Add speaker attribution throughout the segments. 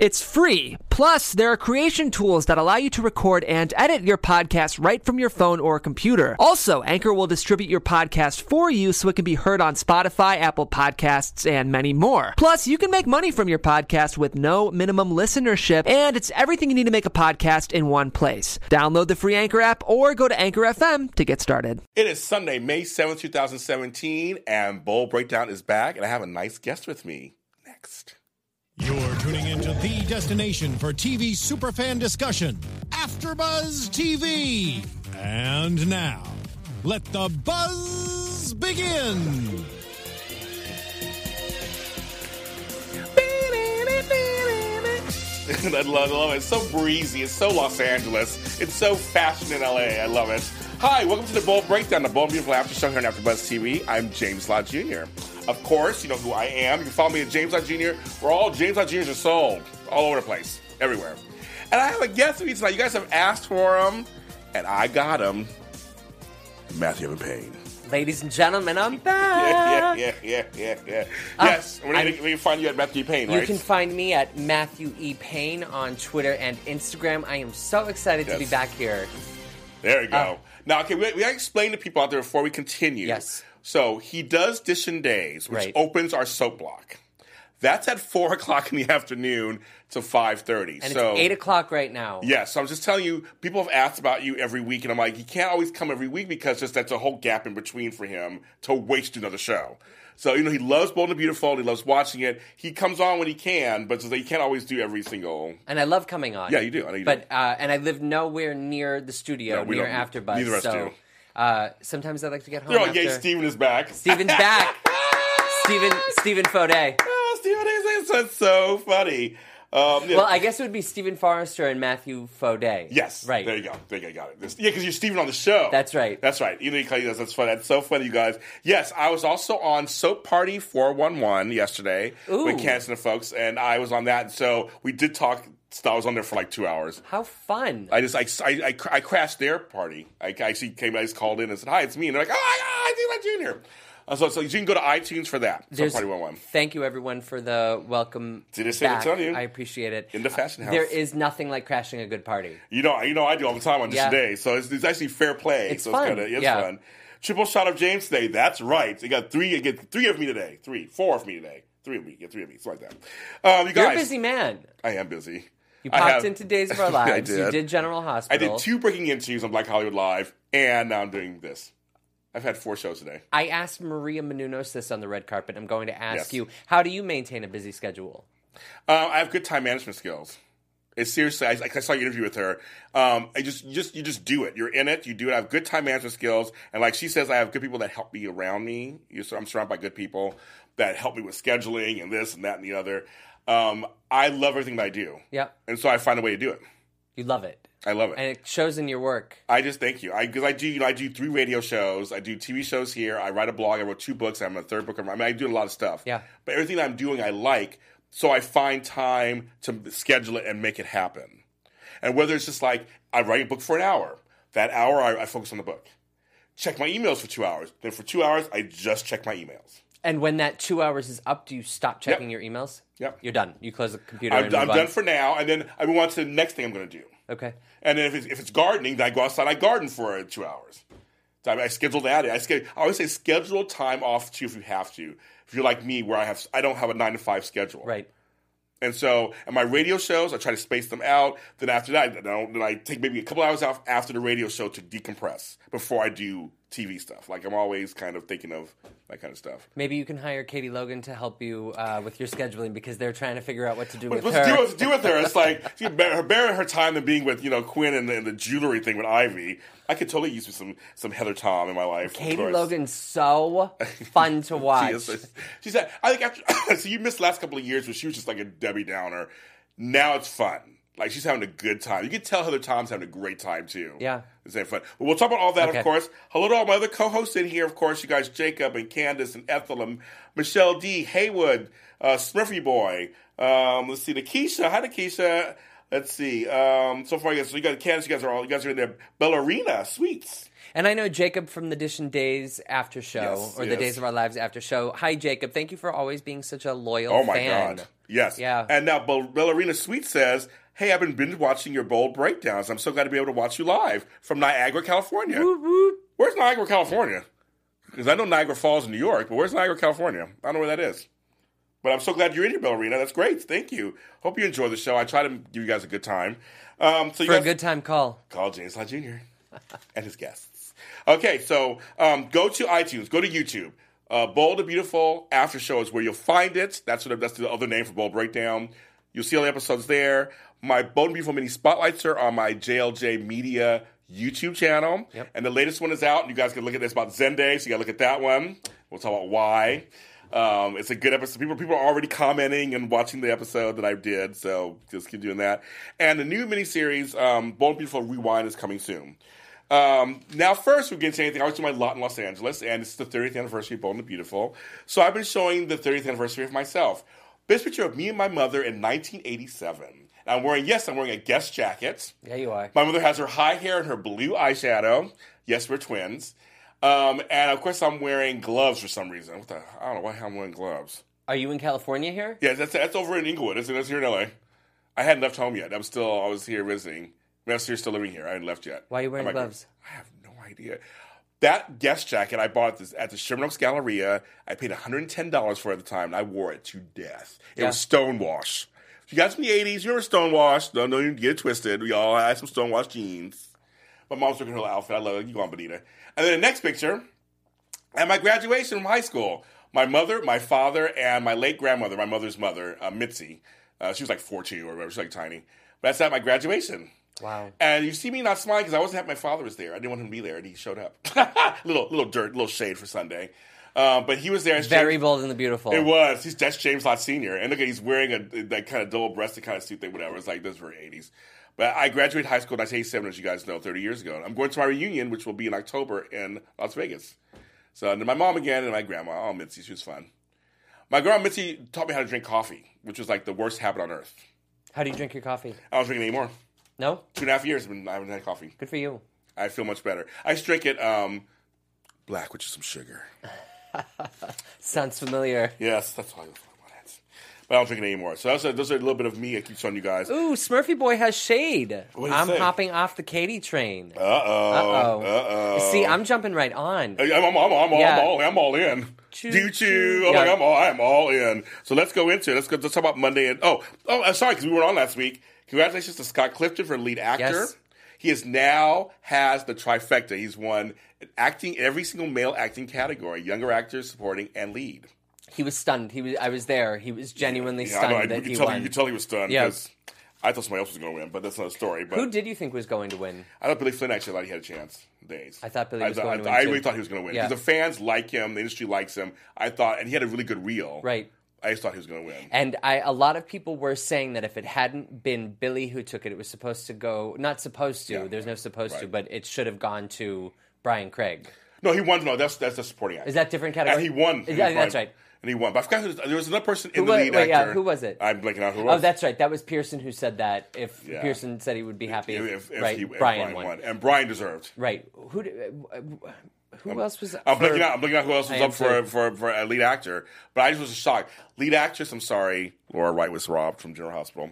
Speaker 1: It's free. Plus, there are creation tools that allow you to record and edit your podcast right from your phone or computer. Also, Anchor will distribute your podcast for you so it can be heard on Spotify, Apple Podcasts, and many more. Plus, you can make money from your podcast with no minimum listenership, and it's everything you need to make a podcast in one place. Download the free Anchor app or go to Anchor FM to get started.
Speaker 2: It is Sunday, May 7th, 2017, and Bold Breakdown is back, and I have a nice guest with me. Next.
Speaker 3: You're tuning into the destination for TV superfan discussion, AfterBuzz TV. And now, let the buzz begin.
Speaker 2: I love, love it. It's so breezy. It's so Los Angeles. It's so fashion in LA. I love it. Hi, welcome to the Bold Breakdown, the Bold Beautiful After Show here on AfterBuzz TV. I'm James Lott Jr. Of course, you know who I am. You can follow me at James Lott Jr. Where all James Lott Jr.'s are sold all over the place, everywhere. And I have a guest with me tonight. You guys have asked for him, and I got him. Matthew Evan Paine.
Speaker 4: Ladies and gentlemen, I'm
Speaker 2: Yeah,
Speaker 4: back.
Speaker 2: yeah, yeah, yeah, yeah.
Speaker 4: Uh,
Speaker 2: yes, we're we can find you at Matthew
Speaker 4: Paine,
Speaker 2: right?
Speaker 4: You can find me at Matthew E. Paine on Twitter and Instagram. I am so excited to be back here.
Speaker 2: There you go.
Speaker 4: Uh,
Speaker 2: now, okay, we, we gotta explain to people out there before we continue.
Speaker 4: Yes.
Speaker 2: So he does Dish and Days, which
Speaker 4: Right.
Speaker 2: opens our soap block. That's at four o'clock in the afternoon to five thirty.
Speaker 4: And
Speaker 2: so
Speaker 4: it's 8 o'clock right now.
Speaker 2: Yeah, so I'm just telling you, people have asked about you every week, and I'm like, he can't always come every week because just that's a whole gap in between for him to waste another show. So you know, he loves Bold and Beautiful, and he loves watching it. He comes on when he can, but just he can't always do every single.
Speaker 4: And I love coming on.
Speaker 2: Yeah, you do. I know you
Speaker 4: but
Speaker 2: do.
Speaker 4: uh, and I live nowhere near the studio,
Speaker 2: No,
Speaker 4: near. AfterBuzz.
Speaker 2: Neither of us
Speaker 4: so
Speaker 2: do.
Speaker 4: Uh, sometimes I like to get home
Speaker 2: They're all,
Speaker 4: after.
Speaker 2: yay, Steven is back.
Speaker 4: Steven's back. Steven Steven Faudet.
Speaker 2: Oh, Steven is that's so funny. Um, yeah.
Speaker 4: Well, I guess it would be Stephen Forrester and Matthew Faudet.
Speaker 2: Yes.
Speaker 4: Right.
Speaker 2: There you go. There you go. Got it. This- yeah, because you're Stephen on the show.
Speaker 4: That's right.
Speaker 2: That's right. You know, you call you guys. That's funny. That's so funny, you guys. Yes, I was also on Soap Party 411 yesterday
Speaker 4: Ooh.
Speaker 2: with the folks, and I was on that. So we did talk. I was on there for like two hours.
Speaker 4: How fun.
Speaker 2: I just, I, I, I, I crashed their party. I actually came, I just called in and said, hi, it's me. And they're like, oh my God, I think I'm Junior. Uh, so, so you can go to iTunes for that.
Speaker 4: There's-
Speaker 2: Party 111.
Speaker 4: Thank you, everyone, for the welcome.
Speaker 2: See, this is what I'm
Speaker 4: back.
Speaker 2: you.
Speaker 4: I appreciate it.
Speaker 2: In the fashion house.
Speaker 4: There is nothing like crashing a good party.
Speaker 2: You know, you know, I do all the time on this
Speaker 4: Yeah.
Speaker 2: day, so it's, it's actually fair play.
Speaker 4: It's
Speaker 2: so
Speaker 4: fun.
Speaker 2: It's, kinda, it's
Speaker 4: Yeah.
Speaker 2: fun. Triple shot of James today. That's right. You got three. You get three of me today. Three, four of me today. Three of me. Get three of me. Something like that. Um, you guys,
Speaker 4: You're a busy man.
Speaker 2: I am busy.
Speaker 4: You popped
Speaker 2: have-
Speaker 4: into Days of Our
Speaker 2: I
Speaker 4: Lives. You
Speaker 2: did.
Speaker 4: General Hospital.
Speaker 2: I did two breaking interviews on Black Hollywood Live, and now I'm doing this. I've had four shows today.
Speaker 4: I asked Maria Menounos this on the red carpet. I'm going to ask
Speaker 2: Yes.
Speaker 4: you, how do you maintain a busy schedule?
Speaker 2: Uh, I have good time management skills. It's seriously. I, I saw your interview with her. Um, I just, you just, you just do it. You're in it. You do it. I have good time management skills, and like she says, I have good people that help me around me. You, so I'm surrounded by good people that help me with scheduling and this and that and the other. Um, I love everything that I do,
Speaker 4: Yeah,
Speaker 2: and so I find a way to do it.
Speaker 4: You love it,
Speaker 2: I love it.
Speaker 4: and it shows in your work.
Speaker 2: I just thank you. I because I do you know I do three radio shows. I do TV shows here. I write a blog. I wrote two books. I'm a third book. I mean, I do a lot of stuff.
Speaker 4: Yeah.
Speaker 2: But everything I'm doing, I like. So I find time to schedule it and make it happen. And whether it's just like I write a book for an hour, that hour I, I focus on the book. Check my emails for two hours. Then for two hours, I just check my emails.
Speaker 4: And when that two hours is up, do you stop checking your emails?
Speaker 2: Yep.
Speaker 4: You're done. You close the computer.
Speaker 2: I'm,
Speaker 4: and
Speaker 2: I'm
Speaker 4: move
Speaker 2: done for now, and then I move on to the next thing I'm going to do.
Speaker 4: Okay.
Speaker 2: And then if it's, if it's gardening, then I go outside. And I garden for uh, two hours. So I, I schedule that. I, schedule, I always say schedule time off too if you have to. If you're like me, where I have I don't have a nine to five schedule.
Speaker 4: Right.
Speaker 2: And so, and my radio shows, I try to space them out. Then after that, then I, then I take maybe a couple hours off after the radio show to decompress before I do TV stuff. Like I'm always kind of thinking of that kind of stuff.
Speaker 4: Maybe you can hire Katie Logan to help you uh, with your scheduling because they're trying to figure out what to do with
Speaker 2: What's
Speaker 4: her.
Speaker 2: to do, to do with her? It's like she bearing her time than being with you know Quinn and the, and the jewelry thing with Ivy. I could totally use some some Heather Tom in my life.
Speaker 4: Katie. Logan's so fun to watch.
Speaker 2: She is. I think after, so you missed the last couple of years where she was just like a Debbie Downer. Now it's fun. Like she's having a good time. You can tell Heather Tom's having a great time too.
Speaker 4: Yeah.
Speaker 2: It's having fun. But we'll talk about all that,
Speaker 4: Okay.
Speaker 2: of course. Hello to all my other co-hosts in here, of course. You guys, Jacob and Candace and Ethel and Michelle D, Haywood, uh, Smurfy Boy. Um, let's see, Keisha. Hi, Keisha. Let's see. Um, so far, I guess so you got Candace. You guys are all. You guys are in there. Ballerina Sweets.
Speaker 4: And I know Jacob from the Dishon Days after show,
Speaker 2: Yes,
Speaker 4: or the. Days of Our Lives after show. Hi, Jacob. Thank you for always being such a loyal
Speaker 2: Oh my
Speaker 4: fan.
Speaker 2: god. Yes.
Speaker 4: Yeah.
Speaker 2: And now Ballerina Sweet says, Hey, I've been binge watching your bold breakdowns. I'm so glad to be able to watch you live from Niagara, California. Where's Niagara, California? Because I know Niagara Falls in New York, but where's Niagara, California? I don't know where that is. But I'm so glad you're in here, Ballerina. That's great. Thank you. Hope you enjoy the show. I try to give you guys a good time. Um, so you
Speaker 4: For a good time call.
Speaker 2: call James Lott Jr. and his guests. Okay, so um, go to iTunes, go to YouTube. Uh, Bold and Beautiful After Show is where you'll find it. That's what that's the other name for Bold Breakdown. You'll see all the episodes there. My and Beautiful mini spotlights are on my JLJ Media YouTube channel,
Speaker 4: Yep.
Speaker 2: and the latest one is out. And you guys can look at this about Zende, so you got to look at that one. We'll talk about why. Um, it's a good episode. People, people are already commenting and watching the episode that I did, so just keep doing that. And the new miniseries, um, Bold and Beautiful Rewind, is coming soon. Um, now, first, we get into anything. I was doing my lot in Los Angeles, and it's the 30th anniversary of Bold and the Beautiful. So I've been showing the 30th anniversary of myself. This picture of me and my mother in 1987. I'm wearing, yes, I'm wearing a guest jacket.
Speaker 4: Yeah, you are.
Speaker 2: My mother has her high hair and her blue eyeshadow. Yes, we're twins. Um, and of course, I'm wearing gloves for some reason. What the? I don't know why I'm wearing gloves.
Speaker 4: Are you in California here?
Speaker 2: Yeah, that's that's over in Inglewood. It's, it's here in LA. I hadn't left home yet. I'm still. I was here visiting. I mean, I was here still living here. I hadn't left yet.
Speaker 4: Why are you wearing gloves?
Speaker 2: I have no idea. That guest jacket I bought this at the Sherman Oaks Galleria. I paid $110 for it at the time, and I wore it to death. It
Speaker 4: Yeah.
Speaker 2: was Stonewash. You guys from the 80s, you remember Stonewash. Don't, don't even get it twisted. We all had some Stonewash jeans. My mom's looking her outfit. I love it. You go on, Bonita. And then the next picture, at my graduation from high school, my mother, my father, and my late grandmother, my mother's mother, uh, Mitzi, uh, she was like 4'2 or whatever, she was like tiny. But that's at my graduation.
Speaker 4: Wow.
Speaker 2: And you see me not smiling because I wasn't happy my father was there. I didn't want him to be there, and he showed up. little little dirt, little shade for Sunday. Um, but he was there.
Speaker 4: Very
Speaker 2: James-
Speaker 4: bold and the beautiful.
Speaker 2: It was. He's that's James Lott Senior, and look at he's wearing a that kind of double breasted kind of suit thing, whatever. It's like this very eighties. But I graduated high school in 1987, as you guys know, 30 years ago. I'm going to my reunion, which will be in October in Las Vegas. So and my mom again and my grandma. Oh, Mitzi, she was fun. My grandma Mitzi taught me how to drink coffee, which was like the worst habit on earth.
Speaker 4: How do you drink your coffee?
Speaker 2: I don't drink it anymore.
Speaker 4: No?
Speaker 2: Two and a half years, I haven't had coffee.
Speaker 4: Good for you.
Speaker 2: I feel much better. I just drink it um, black, which is some sugar.
Speaker 4: Sounds familiar.
Speaker 2: Yes, that's all I wanted. But I don't drink it anymore. So those are, those are a little bit of me I keep showing you guys.
Speaker 4: Ooh, Smurfy Boy has shade. I'm hopping off the Katie train.
Speaker 2: Uh oh.
Speaker 4: Uh-oh.
Speaker 2: Uh oh.
Speaker 4: See, I'm jumping right on.
Speaker 2: I'm, I'm, I'm, I'm,
Speaker 4: Yeah.
Speaker 2: I'm all, I'm all in.
Speaker 4: Choo,
Speaker 2: Choo. I'm,
Speaker 4: Yeah.
Speaker 2: like, I'm, all, I'm all in. So let's go into it. Let's go. Let's talk about Monday. And oh, oh, sorry because we weren't on last week. Congratulations to Scott Clifton for lead actor.
Speaker 4: Yes.
Speaker 2: He is now has the trifecta. He's won acting every single male acting category: younger actor, supporting, and lead.
Speaker 4: He was stunned. He was. I was there. He was genuinely
Speaker 2: Yeah, I know.
Speaker 4: stunned
Speaker 2: I,
Speaker 4: that
Speaker 2: you,
Speaker 4: he
Speaker 2: tell,
Speaker 4: won.
Speaker 2: you could tell he was stunned
Speaker 4: Yeah.
Speaker 2: because I thought somebody else was going to win, but that's not a story. But
Speaker 4: Who did you think was going to win?
Speaker 2: I thought Billy Flynn actually thought he had a chance. Days.
Speaker 4: I thought Billy was
Speaker 2: I,
Speaker 4: going
Speaker 2: I,
Speaker 4: to win,
Speaker 2: I
Speaker 4: too.
Speaker 2: really thought he was going to win
Speaker 4: Yeah.
Speaker 2: because the fans like him, the industry likes him. I thought, and he had a really good reel.
Speaker 4: Right.
Speaker 2: I just thought he was going to win.
Speaker 4: And I, a lot of people were saying that if it hadn't been Billy who took it, it was supposed to go. Not supposed to.
Speaker 2: Yeah,
Speaker 4: there's no supposed to, but it should have gone to Bryan Craig.
Speaker 2: No, he won. No, that's that's a supporting actor.
Speaker 4: Is that different category?
Speaker 2: And he won.
Speaker 4: Yeah,
Speaker 2: He won.
Speaker 4: that's right.
Speaker 2: And he won. But I forgot who, there was another person in
Speaker 4: Who
Speaker 2: the
Speaker 4: was-
Speaker 2: lead
Speaker 4: wait, yeah, who was it?
Speaker 2: I'm blanking out who it
Speaker 4: Oh, that's right. That was Pierson who said that. If
Speaker 2: Yeah.
Speaker 4: Pierson said he would be happy,
Speaker 2: if, if
Speaker 4: right?
Speaker 2: he, if
Speaker 4: Brian, won.
Speaker 2: and Brian deserved.
Speaker 4: Right. Who? Uh, uh, Did, who else was?
Speaker 2: I'm
Speaker 4: for-
Speaker 2: blinking out. I'm blinking out who else was
Speaker 4: I
Speaker 2: up for, for for a lead actor. But I just was shocked. Lead actress. I'm sorry, Laura Wright was robbed from General Hospital,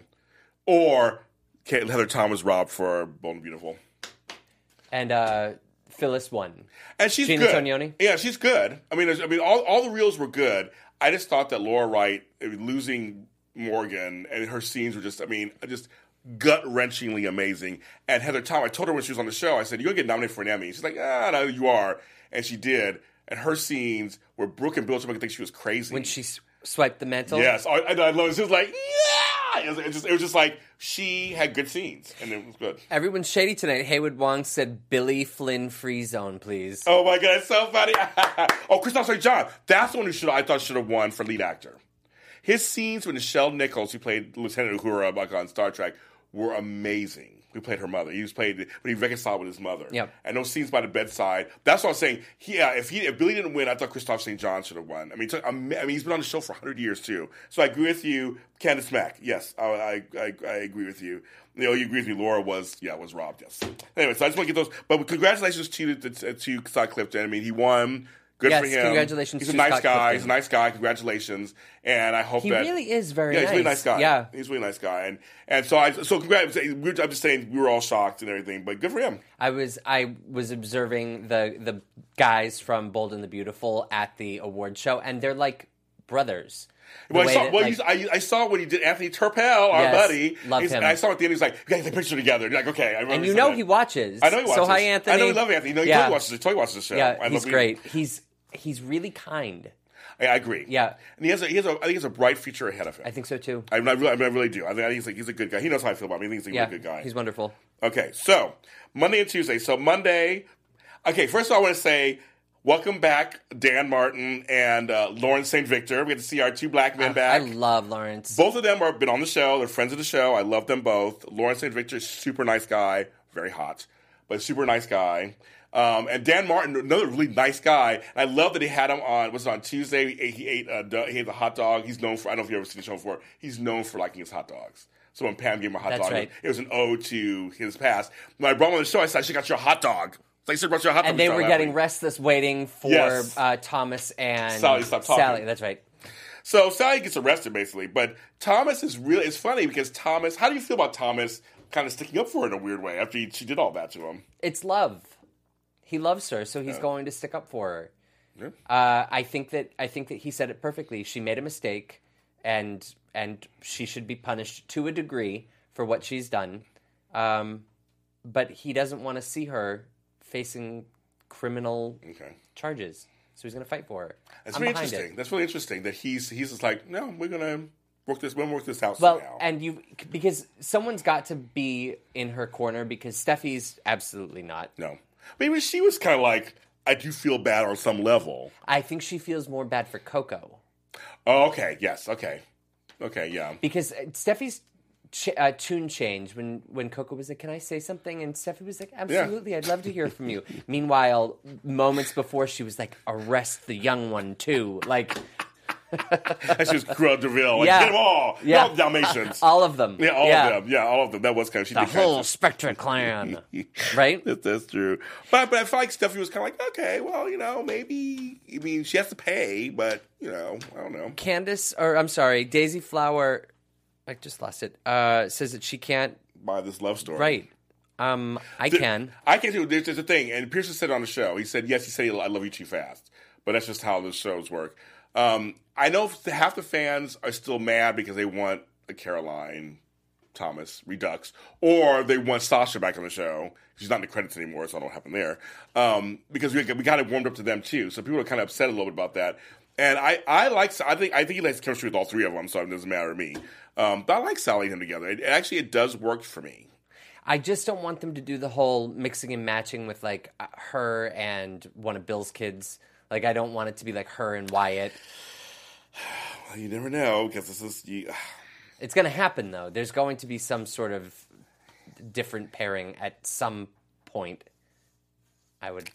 Speaker 2: or Kate Heather Tom was robbed for Bold and Beautiful.
Speaker 4: And uh, Phyllis won.
Speaker 2: And she's
Speaker 4: Gina
Speaker 2: good.
Speaker 4: Tognoni?
Speaker 2: Yeah, she's good. I mean, I mean, all all the reels were good. I just thought that Laura Wright losing Morgan and her scenes were just, I mean, just gut wrenchingly amazing. And Heather Tom, I told her when she was on the show, I said, "You're gonna get nominated for an Emmy." She's like, "Ah, no, you are," and she did. And her scenes where Brooke and Bill to make her think she was crazy.
Speaker 4: When she s- swiped the mantle.
Speaker 2: yes, I, I, I love it. She was like, "Yeah!" It was, it, just, it was just like she had good scenes, and it was good.
Speaker 4: Everyone's shady tonight. Haywood Wong said Billy Flynn free zone, please.
Speaker 2: Oh my god, it's so funny. oh, Kristoff St. John. That's the one who should I thought should have won for lead actor. His scenes with Michelle Nichols, who played Lieutenant Uhura like on Star Trek, were amazing. who played her mother. He was played when he reconciled with his mother.
Speaker 4: Yep.
Speaker 2: And those scenes by the bedside. That's what I'm saying. He, yeah, if he if Billy didn't win, I thought Kristoff St. John should have won. I mean, I mean, he's been on the show for 100 years too. So I agree with you, Candice Mack. Yes, I, I, I, I agree with you. You know, you agree with me. Laura was, yeah, was robbed. Yes. Anyway, so I just want to get those. But congratulations to to, to Scott Clifton. I mean, he won. Good
Speaker 4: Yes,
Speaker 2: for him.
Speaker 4: congratulations
Speaker 2: He's a nice
Speaker 4: Scott
Speaker 2: guy.
Speaker 4: Clifton.
Speaker 2: He's a nice guy. Congratulations. And I hope
Speaker 4: He
Speaker 2: that he
Speaker 4: really is very
Speaker 2: yeah, he's a really
Speaker 4: nice.
Speaker 2: guy.
Speaker 4: Yeah.
Speaker 2: he's a really nice guy. And and so I so congrats. I'm just saying we were all shocked and everything, but good for him.
Speaker 4: I was I was observing the the guys from Bold and the Beautiful at the award show, and they're like brothers.
Speaker 2: Well, I saw,
Speaker 4: that,
Speaker 2: well,
Speaker 4: like-
Speaker 2: I, I saw what he did. Anthony Turpel, our
Speaker 4: Yes,
Speaker 2: buddy,
Speaker 4: love him.
Speaker 2: I saw at the end. He's like, "You guys take a picture together." And you're like, okay, I remember
Speaker 4: and you know
Speaker 2: that.
Speaker 4: he watches.
Speaker 2: I know he watches.
Speaker 4: So hi, Anthony.
Speaker 2: I know he loves Anthony. You know, he
Speaker 4: yeah.
Speaker 2: totally watches. He totally watches the show.
Speaker 4: Yeah,
Speaker 2: I
Speaker 4: he's great. He's he's really kind.
Speaker 2: I, I agree.
Speaker 4: Yeah.
Speaker 2: and he has a he has a I think he has a bright future ahead of him.
Speaker 4: I think so too.
Speaker 2: I, I, really, I, mean, I really do. I think, I think he's, like, he's a good guy. He knows how I feel about me. I think he's a
Speaker 4: Yeah,
Speaker 2: really good guy.
Speaker 4: he's wonderful.
Speaker 2: Okay, so Monday and Tuesday. So Monday, okay. First of all, I want to say welcome back, Dan Martin and uh, Lawrence St. Victor. We get to see our two black men back.
Speaker 4: I love Lawrence.
Speaker 2: both of them have been on the show. They're friends of the show. I love them both. Lawrence St. Victor, is a super nice guy, very hot, but super nice guy. Um, and Dan Martin, another really nice guy. I love that he had him on. Was it on Tuesday? He ate, he ate a, he ate a hot dog. He's known for. I don't know if you've ever seen the show before. He's known for liking his hot dogs. So when Pam gave him a hot
Speaker 4: That's
Speaker 2: dog,
Speaker 4: right.
Speaker 2: it was an ode to his past. When I brought him on the show, I said, "I should got you a hot dog." It's like, "I should brought you a hot dog."
Speaker 4: and they were getting
Speaker 2: week."
Speaker 4: restless, waiting for
Speaker 2: Yes.
Speaker 4: uh, Thomas and
Speaker 2: Sally, stop talking.
Speaker 4: Sally. That's right.
Speaker 2: So Sally gets arrested basically, but Thomas is really it's funny because Thomas. How do you feel about Thomas kind of sticking up for her in a weird way after he, she did all that to him?
Speaker 4: It's love. He loves her, so he's going to stick up for her. Uh, I think that I think that he said it perfectly. She made a mistake, and and she should be punished to a degree for what she's done. Um, but he doesn't want to see her facing criminal
Speaker 2: Okay.
Speaker 4: charges, so he's going to fight for her.
Speaker 2: That's
Speaker 4: I'm
Speaker 2: really interesting.
Speaker 4: it.
Speaker 2: That's really interesting that he's he's just like, no, we're gonna work this. We're gonna work this out
Speaker 4: Well,
Speaker 2: somehow.
Speaker 4: and you because someone's got to be in her corner because Steffy's absolutely not.
Speaker 2: no, but even she was kind of like, I do feel bad on some level.
Speaker 4: I think she feels more bad for Coco.
Speaker 2: Oh, okay, yes, okay, okay, yeah.
Speaker 4: because uh, Steffy's ch- uh, tune changed when when Coco was like, "Can I say something?" and Steffy was like, "Absolutely, I'd love to hear from you." Meanwhile, moments before, she was like, "Arrest the young one too!" Like
Speaker 2: She was Cruella de Vil. Like,
Speaker 4: Yeah.
Speaker 2: get them all.
Speaker 4: Yeah.
Speaker 2: All the Dalmatians.
Speaker 4: all of them.
Speaker 2: yeah, all of them. Yeah, all of them. That was kind of she
Speaker 4: The
Speaker 2: did kind of-
Speaker 4: whole Spectra clan, right?
Speaker 2: That's, that's true. But but I feel like Steffy was kind of like, okay, well, you know, maybe. I mean, she has to pay, but you know, I don't know.
Speaker 4: Candace, or I'm sorry, Daisy Flower. I just lost it. Uh, says that she can't.
Speaker 2: Buy this love story,
Speaker 4: Right. Um, I
Speaker 2: Th-
Speaker 4: can.
Speaker 2: I can do. There's, there's a thing, and Pierson said on the show. He said, yes, he said, I love you too fast, but that's just how the shows work. Um, I know half the fans are still mad because they want a Caroline Thomas Redux, or they want Sasha back on the show. She's not in the credits anymore, so I don't know what happened there. Um, because we we kind of warmed up to them too, so people are kind of upset a little bit about that. And I, I like I think I think he likes chemistry with all three of them, so it doesn't matter to me. Um, but I like Sally and him together. It, actually, it does work for me.
Speaker 4: I just don't want them to do the whole mixing and matching with like uh, her and one of Bill's kids. Like I don't want it to be like her and Wyatt.
Speaker 2: Well, you never know because this is. You,
Speaker 4: It's going to happen though. There's going to be some sort of different pairing at some point. I would.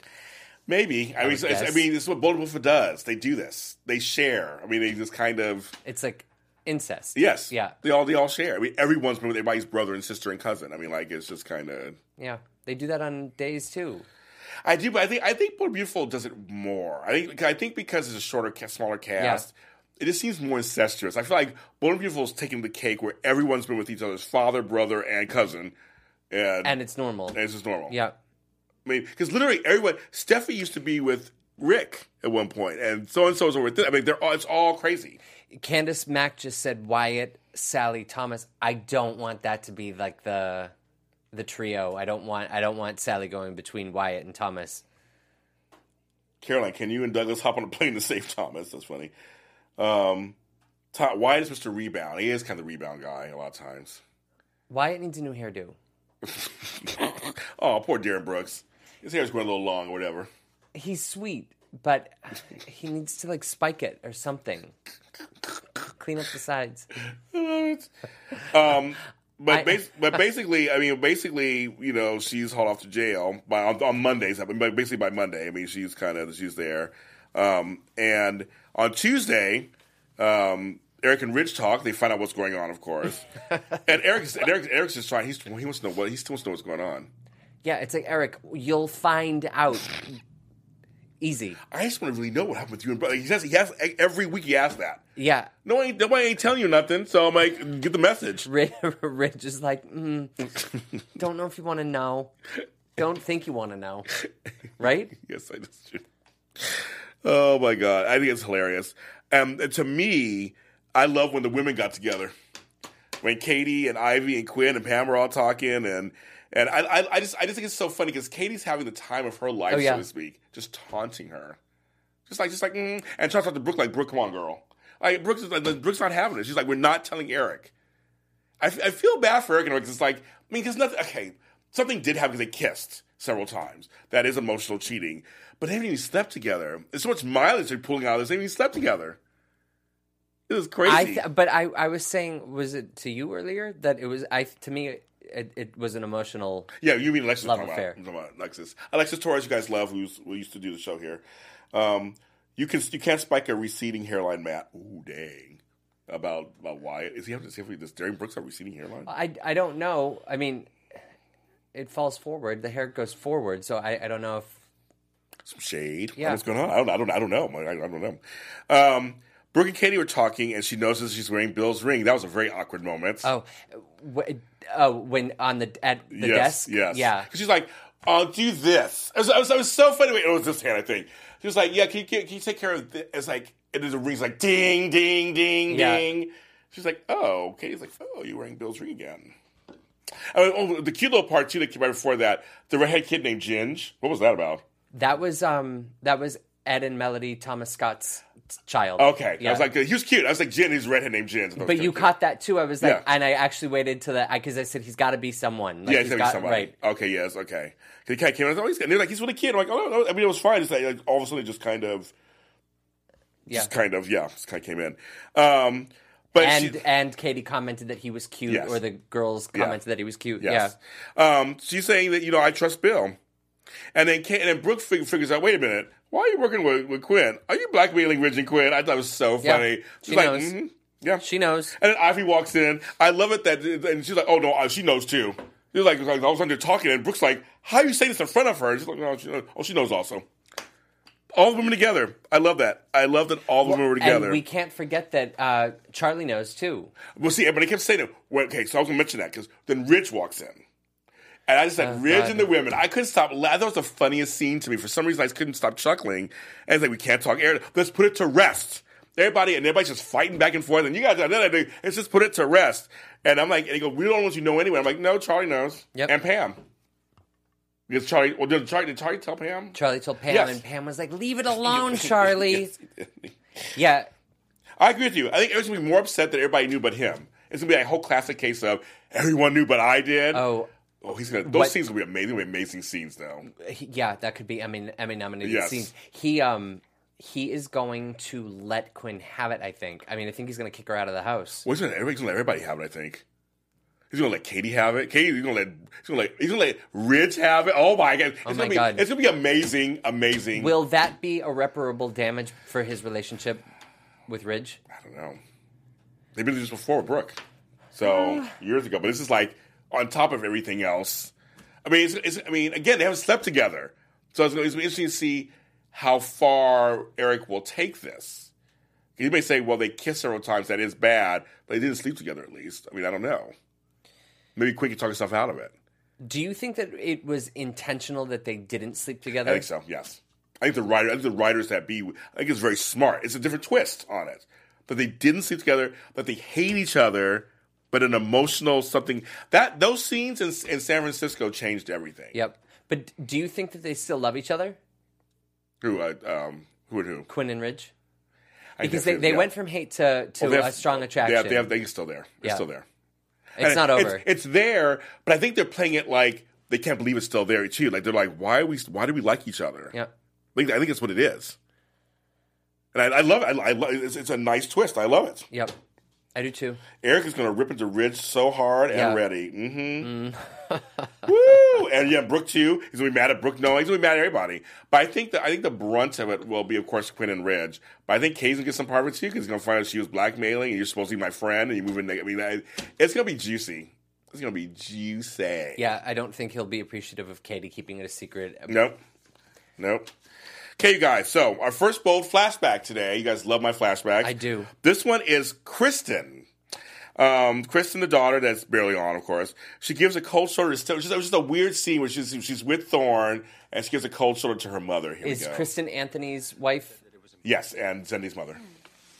Speaker 2: Maybe. I, mean, it's, it's- I mean, this is what Bold Wolf does. They do this. They share. I mean, they just kind of
Speaker 4: It's like incest.
Speaker 2: yes.
Speaker 4: Yeah.
Speaker 2: They all they all share. I mean, everyone's been with everybody's brother and sister and cousin. I mean, like it's just kind of.
Speaker 4: Yeah. They do that on days too.
Speaker 2: I do, but I think I think and Beautiful does it more. I think I think because it's a shorter, smaller cast. It just seems more incestuous. I feel like Bold and Beautiful is taking the cake where everyone's been with each other's father, brother, and cousin, and,
Speaker 4: And it's normal.
Speaker 2: and it's just normal.
Speaker 4: Yeah.
Speaker 2: I mean, because literally everyone, Steffy used to be with Rick at one point, and so and so's over with. This. I mean, they're all, it's all crazy.
Speaker 4: Candace Mack just said Wyatt, Sally, Thomas. I don't want that to be like the the trio. I don't want I don't want Sally going between Wyatt and Thomas.
Speaker 2: Caroline, can you and Douglas hop on a plane to save Thomas? That's funny. Um, Tom, why is Mr. Rebound? He is kind of the rebound guy a lot of times.
Speaker 4: Wyatt needs a new hairdo.
Speaker 2: Oh, poor Darin Brooks. His hair's going a little long or whatever.
Speaker 4: He's sweet, but he needs to like spike it or something. Clean up the sides.
Speaker 2: um, But
Speaker 4: I-
Speaker 2: bas- but basically, I mean, basically, you know, she's hauled off to jail by on, on Mondays. I mean, basically by Monday. I mean, she's kind of she's there. Um, and on Tuesday, um, Eric and Ridge talk. They find out what's going on, of course. and Eric's and Eric, Eric's just trying. He's, he wants to know what he still wants to know what's going on.
Speaker 4: Yeah, it's like Eric. You'll find out. Easy.
Speaker 2: I just want to really know what happened with you and brother. He says he has every week. He asks that.
Speaker 4: Yeah.
Speaker 2: No, I ain't, nobody ain't telling you nothing. So I'm like, get the message.
Speaker 4: Ridge, Ridge is like, mm, don't know if you want to know. Don't think you want to know. Right?
Speaker 2: yes, I just true. Oh my god, I think it's hilarious. Um, and to me, I love when the women got together. When Katie and Ivy and Quinn and Pam are all talking, and and I, I, I just I just think it's so funny because Katie's having the time of her life,
Speaker 4: Oh, yeah.
Speaker 2: so to speak, just taunting her, just like just like mm, and trying to talk to Brooke like Brooke, come on, girl. Like Brooke's like Brooke's not having it. She's like, we're not telling Eric. I, f- I feel bad for Eric and Eric 'cause it's like, I mean, because nothing, okay, something did happen because they kissed several times. That is emotional cheating. But they haven't even slept together. There's so much mileage they're pulling out of this. They haven't even slept together. It
Speaker 4: I
Speaker 2: crazy.
Speaker 4: th- but I, I was saying, was it to you earlier that it was? I to me, it, it was an emotional.
Speaker 2: yeah, you mean Alexis
Speaker 4: Love affair.
Speaker 2: About, Alexis. Alexis Torres, you guys love, who's who used to do the show here. Um, you can you can't spike a receding hairline, Matt. Ooh, dang. About about Wyatt. Is he having to see if does Darin Brooks have receding hairline?
Speaker 4: I, I don't know. I mean, it falls forward. The hair goes forward, so I, I don't know if
Speaker 2: some shade.
Speaker 4: Yeah.
Speaker 2: What's going on? I don't. I don't. I don't know. I, I don't know. Um, Brooke and Katie were talking, and she notices she's wearing Bill's ring. That was a very awkward moment.
Speaker 4: oh, w- oh when on the at the
Speaker 2: yes,
Speaker 4: desk.
Speaker 2: yes,
Speaker 4: yeah.
Speaker 2: she's like, "I'll do this." It was, it was, it was so funny. Wait, it was this hand, I think. She was like, "Yeah, can you, can you take care of this?" It's like it is a ring's like ding, ding, ding,
Speaker 4: Yeah.
Speaker 2: ding. She's like, "Oh." Katie's like, "Oh, you're wearing Bill's ring again." Oh, oh, the cute little part too that came right before that. The redhead kid named Ginge. What was that about?
Speaker 4: That was um that was Ed and Melody Thomas Scott's child.
Speaker 2: Okay,
Speaker 4: Yeah.
Speaker 2: I was like, he was cute. I was like, Jen, he's a redhead named Jen.
Speaker 4: But you caught that too. I was like,
Speaker 2: Yeah.
Speaker 4: and I actually waited till that because I said he's got to be someone. Like,
Speaker 2: yeah,
Speaker 4: he's
Speaker 2: he's
Speaker 4: got, to be
Speaker 2: somebody.
Speaker 4: right.
Speaker 2: Okay, yes, okay. 'Cause He kind of came out. Oh, he's, and they're like, he's really cute. I'm like, oh, no, I mean, it was fine. It's like, like all of a sudden, it just kind of,
Speaker 4: Yeah.
Speaker 2: just kind of, yeah, just kind of came in. Um, but
Speaker 4: And
Speaker 2: she,
Speaker 4: and Katie commented that he was cute,
Speaker 2: Yes.
Speaker 4: or the girls commented that he was cute.
Speaker 2: yes, um, she's saying that you know I trust Bill, and then and then Brooke fig- figures out, wait a minute, why are you working with, with Quinn? Are you blackmailing Ridge and Quinn? I thought it was so
Speaker 4: Yeah.
Speaker 2: funny. She's
Speaker 4: She
Speaker 2: like,
Speaker 4: knows.
Speaker 2: "Mhm, yeah,
Speaker 4: yeah. She knows.
Speaker 2: And then Ivy walks in. I love it that, and she's like, "Oh no, she knows too." She's like, like all of a sudden they're talking, and Brooke's like, "How you say this in front of her?" And she's like, "No, she, oh, she knows also." All the women together. I love that. I love that all the women were together.
Speaker 4: And we can't forget that uh, Charlie knows too.
Speaker 2: well, see, but I kept saying it. Well, okay, so I was gonna mention that because then Ridge walks in. And I just like
Speaker 4: Oh, God.
Speaker 2: and the women. I couldn't stop. la- That was the funniest scene to me. For some reason, I just couldn't stop chuckling. And it's like we can't talk air. Let's put it to rest. Everybody and everybody's just fighting back and forth. And you guys, are let's just put it to rest. And I'm like, and they go, we don't want you to know anyway. I'm like, no, Charlie knows.
Speaker 4: Yep.
Speaker 2: And Pam. Because Charlie, well, did Charlie, did Charlie tell Pam?
Speaker 4: Charlie told Pam,
Speaker 2: Yes.
Speaker 4: and Pam was like, "Leave it alone, Charlie." Yeah,
Speaker 2: I agree with you. I think Eric's gonna be more upset that everybody knew but him. It's gonna be a whole classic case of everyone knew but I did.
Speaker 4: Oh,
Speaker 2: Oh, he's gonna. Those
Speaker 4: What-
Speaker 2: scenes will be amazing. Be amazing scenes, though.
Speaker 4: he- yeah, that could be Emmy, Emmy nominated
Speaker 2: Yes.
Speaker 4: scenes. He um he is going to let Quinn have it. I think. I mean, I think he's to kick her out of the house.
Speaker 2: Well, he's gonna, he's gonna let everybody have it. I think. He's gonna let Katie have it. Katie, he's gonna let he's gonna let he's gonna let Ridge have it. Oh my god! It's
Speaker 4: my
Speaker 2: gonna be,
Speaker 4: God.
Speaker 2: It's gonna be amazing, amazing.
Speaker 4: Will that be irreparable damage for his relationship with Ridge?
Speaker 2: I don't know. They've been this before with Brooke, so years ago. But this is like on top of everything else. I mean, it's, it's, I mean, again, they haven't slept together, so it's it's be interesting to see how far Eric will take this. You may say, well, they kissed several times. That is bad, but they didn't sleep together at least. I mean, I don't know. Maybe Quinn can talk himself out of it.
Speaker 4: Do you think that it was intentional that they didn't sleep together?
Speaker 2: I think so. Yes, I think the writer, I think the writers that be, I think it's very smart. It's a different twist on it, but they didn't sleep together. That they hate each other, but an emotional something that those scenes in, in San Francisco changed everything.
Speaker 4: Yep. But do you think that they still love each other,
Speaker 2: Who, uh, um, who and who?
Speaker 4: Quinn and Ridge?
Speaker 2: I
Speaker 4: Because they, they
Speaker 2: yeah.
Speaker 4: went from hate to, to
Speaker 2: Well, have-
Speaker 4: a strong attraction.
Speaker 2: have, they have, they're still there. They're
Speaker 4: Yeah.
Speaker 2: still there.
Speaker 4: it's
Speaker 2: And
Speaker 4: not over.
Speaker 2: It's, it's there, but I think they're playing it like they can't believe it's still there too. Like they're like, why are we? Why do we like each other?
Speaker 4: yeah.
Speaker 2: I think, I think that's what it is. And I, I love it. I, I love it's, it's a nice twist. I love it.
Speaker 4: Yep. I do too.
Speaker 2: Eric is going to rip into Ridge so hard and
Speaker 4: Yeah.
Speaker 2: ready. Mm-hmm. Woo! And yeah, Brooke too. He's going to be mad at Brooke. No, he's going to be mad at everybody. But I think the I think the brunt of it will be, of course, Quinn and Ridge. But I think Kay's going to get some part of it too because he's going to find out she was blackmailing and you're supposed to be my friend and you move in. I mean, I, it's going to be juicy. It's going to be juicy.
Speaker 4: Yeah, I don't think he'll be appreciative of Katie keeping it a secret.
Speaker 2: Nope. Nope. Okay, you guys. So our first bold flashback today. You guys love my flashbacks.
Speaker 4: I do.
Speaker 2: This one is Kristen. Um, Kristen, the daughter that's barely on, of course. She gives a cold shoulder. To Still, it was just a weird scene where she's she's with Thorne and she gives a cold shoulder to her mother. Here
Speaker 4: Is
Speaker 2: we go.
Speaker 4: Kristen Anthony's wife?
Speaker 2: Yes, and Zende's mother.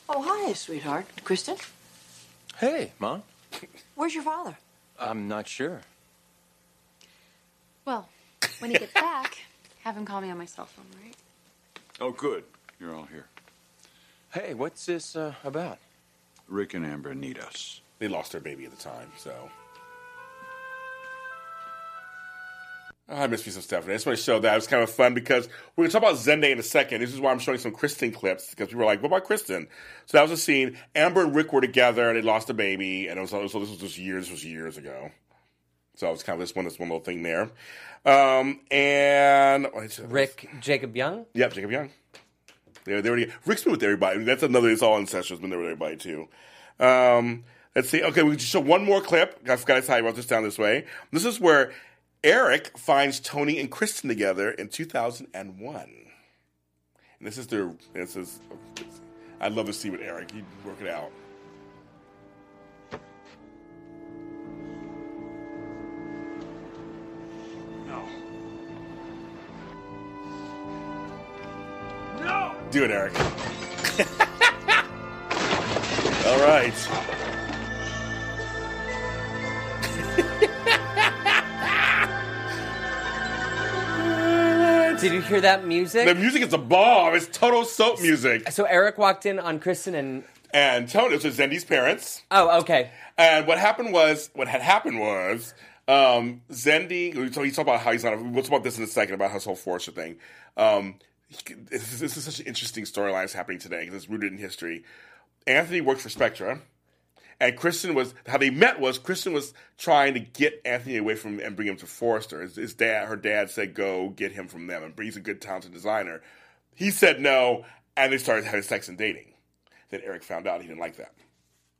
Speaker 5: Oh, hi, sweetheart. Kristen,
Speaker 6: Hey, Mom.
Speaker 5: where's your father?
Speaker 6: I'm not sure.
Speaker 7: Well, when he gets back, have him call me on my cell phone, right?
Speaker 8: Oh, good. You're all here.
Speaker 6: Hey, what's this uh, about?
Speaker 8: Rick and Amber need us.
Speaker 2: They lost their baby at the time, so. Oh, I miss me some Stephanie. I just want to show that. It was kind of fun because we're going to talk about Zende in a second. This is why I'm showing some Kristen clips because people were like, what about Kristen? So that was a scene. Amber and Rick were together and they lost a baby. And it was, so this was just years, this was years ago. So it was kind of just one, this one little thing there. Um, and
Speaker 4: Rick Jacob Young?
Speaker 2: Yep, Jacob Young. They, they already Rick's been with everybody. That's another. It's all incestuous. Been there with everybody too. Um, let's see. Okay, we can just show one more clip. I forgot to tell you about this down this way. This is where Eric finds Tony and Kristen together in 2001. And this is their. This is. I'd love to see with Eric. He'd work it out.
Speaker 8: No. No!
Speaker 2: Do it, Eric. all right.
Speaker 4: Did you hear that music?
Speaker 2: The music is a bomb. It's total soap music.
Speaker 4: so Eric walked in on Kristen and.
Speaker 2: And Tony, so Zende's parents.
Speaker 4: Oh, okay.
Speaker 2: And what happened was, what had happened was, um, Zende, so he's talking about how he's not, we'll talk about this in a second, about his whole Forrester thing. Um, he- this, is, such an interesting storyline that's happening today because it's rooted in history. Anthony worked for Spectra, and Kristen was, how they met was, Kristen was trying to get Anthony away from and bring him to Forrester. His, his dad, her dad said, go get him from them, and he's a good, talented designer. He said no, and they started having sex and dating. Then Eric found out he didn't like that.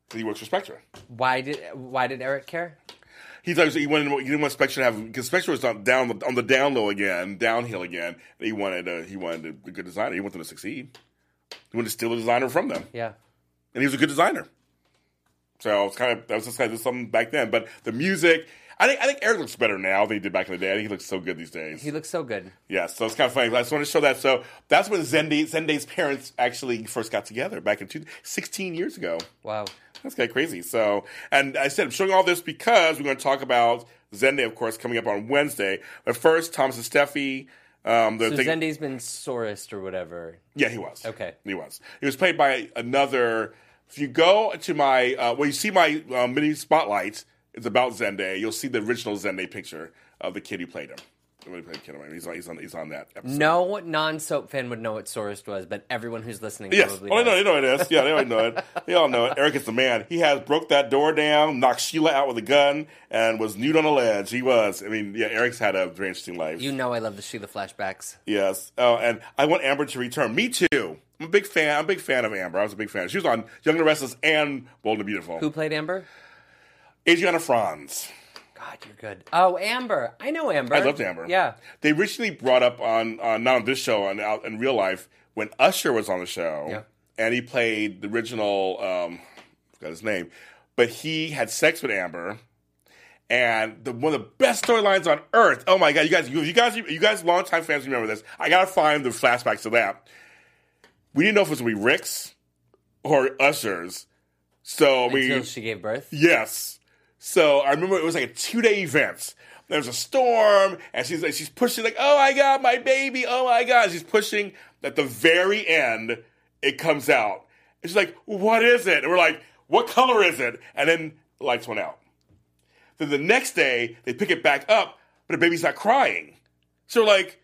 Speaker 2: Because he works for Spectra.
Speaker 4: Why did Why did Eric care?
Speaker 2: He thought he wanted he didn't want Spectra to have because Spectra was on down on the down low again, downhill again. He wanted uh, he wanted a good designer. He wanted them to succeed. He wanted to steal a designer from them,
Speaker 4: Yeah.
Speaker 2: and he was a good designer. So it's kind of that was just kind of something back then. But the music, I think I think Eric looks better now than he did back in the day. I think he looks so good these days.
Speaker 4: He looks so good.
Speaker 2: Yeah, so it's kind of funny. I just want to show that. So that's when Zende, Zende's parents actually first got together back in two, 16 years ago.
Speaker 4: Wow.
Speaker 2: That's kind of crazy. So, and I said I'm showing all this because we're going to talk about Zende, of course, coming up on Wednesday. But first, Thomas and Steffy. Um, the
Speaker 4: So
Speaker 2: thing-
Speaker 4: Zende's been sorest or whatever.
Speaker 2: yeah, he was.
Speaker 4: Okay.
Speaker 2: he was. He was played by another. If you go to my, uh, well, you see my uh, mini spotlight. It's about Zende. You'll see the original Zende picture of the kid who played him. When he played Kid Iron. He's on, he's on, he's on that episode.
Speaker 4: No non soap fan would know what sorest was, but everyone who's listening
Speaker 2: Yes.
Speaker 4: probably
Speaker 2: Oh, they know, they know it is. Yeah, they already know it. They all know it. Eric is the man. He has broke that door down, knocked Sheila out with a gun, and was nude on a ledge. He was. I mean, yeah, Eric's had a very interesting life.
Speaker 4: You know I love to see the Sheila flashbacks.
Speaker 2: yes. Oh, and I want Amber to return. Me too. I'm a big fan. I'm a big fan of Amber. I was a big fan. She was on Young and Restless and Bold and Beautiful.
Speaker 4: Who played Amber?
Speaker 2: Adrienne Frantz.
Speaker 4: God, you're good. Oh, Amber. I know Amber.
Speaker 2: I loved Amber.
Speaker 4: Yeah.
Speaker 2: They recently brought up on, on not on this show, on out in real life, when Usher was on the show,
Speaker 4: Yeah.
Speaker 2: and he played the original. Um, I forgot his name, but he had sex with Amber, and the one of the best storylines on earth. Oh my god, you guys, you, you guys, you guys, longtime fans remember this. I gotta find the flashbacks to that. We didn't know if it was gonna be Rick's or Usher's, so we
Speaker 4: Until she gave birth.
Speaker 2: Yes. So I remember it was like a two day event. There was a storm, and she's like, she's pushing like, "Oh my god, my baby! Oh my god!" She's pushing. At the very end, it comes out. And she's like, "What is it?" And we're like, "What color is it?" And then the lights went out. Then the next day, they pick it back up, but the baby's not crying. So we're like, "Hey,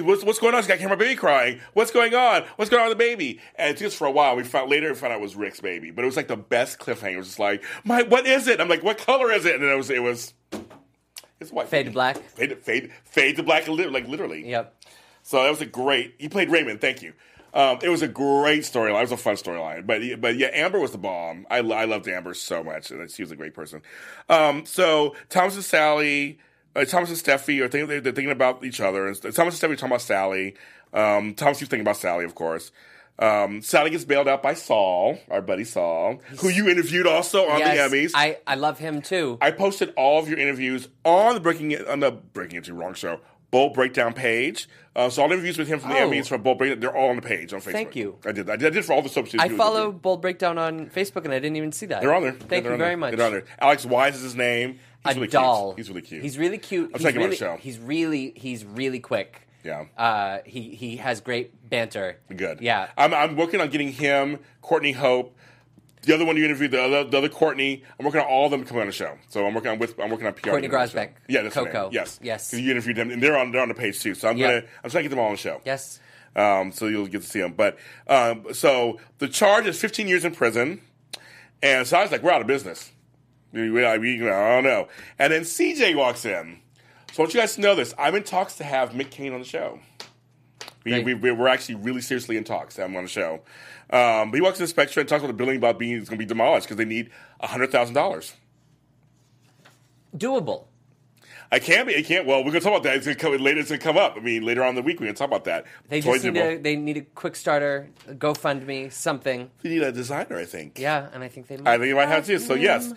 Speaker 2: What's, what's going on? Can't hear my baby crying. What's going on? What's going on with the baby? And it took us for a while. We found later we found out it was Rick's baby, but it was like the best cliffhanger. It was just like, my, what is it? I'm like, what color is it? And then it was, it was, it's white.
Speaker 4: Fade to black.
Speaker 2: Fade, fade, fade to black, like literally.
Speaker 4: Yep.
Speaker 2: So that was a great. You played Raymond. Thank you. Um, it was a great storyline. It was a fun storyline. But but yeah, Amber was the bomb. I, I loved Amber so much, and she was a great person. Um, so Thomas and Sally, uh, Thomas and Steffy are thinking they're, they're thinking about each other. And Thomas and Steffy are talking about Sally. Um, Thomas keeps thinking about Sally, of course. Um, Sally gets bailed out by Saul, our buddy Saul, who you interviewed also on
Speaker 4: yes,
Speaker 2: the Emmys.
Speaker 4: I, I love him too.
Speaker 2: I posted all of your interviews on the Breaking It on the Breaking Into Wrong Show Bold Breakdown page. Uh, so all the interviews with him from the
Speaker 4: Oh.
Speaker 2: Emmys from Bold Breakdown, they're all on the page on Facebook.
Speaker 4: Thank you.
Speaker 2: I did. I did, I did for all the series.
Speaker 4: I follow Bold Breakdown on Facebook, and I didn't even see that.
Speaker 2: They're on there.
Speaker 4: Thank
Speaker 2: Yeah,
Speaker 4: you very
Speaker 2: there.
Speaker 4: much.
Speaker 2: They're on there. Alex Wyse is his name. He's
Speaker 4: a
Speaker 2: really
Speaker 4: doll.
Speaker 2: Cute. He's really cute.
Speaker 4: He's really cute.
Speaker 2: I'm
Speaker 4: he's
Speaker 2: taking him on
Speaker 4: really,
Speaker 2: the show.
Speaker 4: He's really he's really quick.
Speaker 2: Yeah.
Speaker 4: Uh, he he has great banter.
Speaker 2: Good.
Speaker 4: Yeah.
Speaker 2: I'm, I'm working on getting him, Courtney Hope, the other one you interviewed, the other, the other Courtney. I'm working on all of them coming on the show. So I'm working on with I'm working on PR.
Speaker 4: Courtney
Speaker 2: to get them on the
Speaker 4: Grosbeck.
Speaker 2: Yeah, that's
Speaker 4: Coco.
Speaker 2: Yes.
Speaker 4: Yes.
Speaker 2: you interviewed them, and they're on they're on the page too. So I'm
Speaker 4: Yeah.
Speaker 2: gonna I'm trying to get them all on the show.
Speaker 4: Yes.
Speaker 2: Um, so you'll get to see them. But um, so the charge is 15 years in prison, and so I was like, we're out of business. I don't know. And then CJ walks in. So I want you guys to know this. I'm in talks to have Mick Cain on the show. We, we, we're actually really seriously in talks to have him on the show. Um, but he walks in the Spectra and talks about the building about being it's going to be demolished because they need hundred thousand dollars.
Speaker 4: Doable.
Speaker 2: I can't be. It can't. Well, we're going to talk about that. It's going to come later. It's going to come up. I mean, later on in the week we're going to talk about that.
Speaker 4: They just need a they need a quick starter, a GoFundMe, something.
Speaker 2: We need a designer. I think.
Speaker 4: Yeah, and I think they.
Speaker 2: I think you might have to. So yes.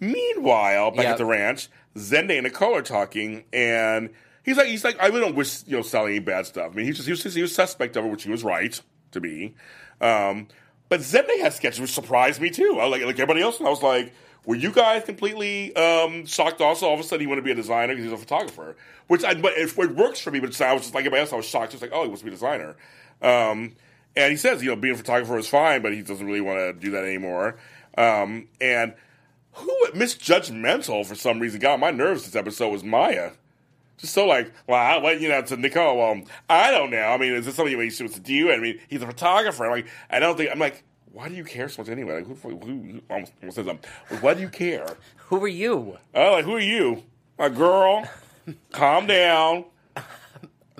Speaker 2: Meanwhile, back
Speaker 4: Yep.
Speaker 2: at the ranch, Zende and Nicole are talking, and he's like, he's like, I really don't wish you know Sally any bad stuff. I mean, he just he was he was suspect of it, which he was right to be. Um, but Zende had sketches which surprised me too. I was like like everybody else, and I was like, were you guys completely um, shocked? Also, all of a sudden he wanted to be a designer because he's a photographer, which I, but it, it works for me. But I was just like everybody else, I was shocked, just like oh, he wants to be a designer. Um, and he says, you know, being a photographer is fine, but he doesn't really want to do that anymore. Um, and who misjudgmental for some reason got on my nerves this episode was Maya. Just so like, well, I, well, you know, to Nicole, well, I don't know. I mean, is this something supposed to do? I mean, he's a photographer. I'm like, I don't think. I'm like, why do you care so much anyway? Like, who, who, who almost, almost says something. Why do you care?
Speaker 4: Who are you?
Speaker 2: Oh, like, who are you? A girl. Calm down.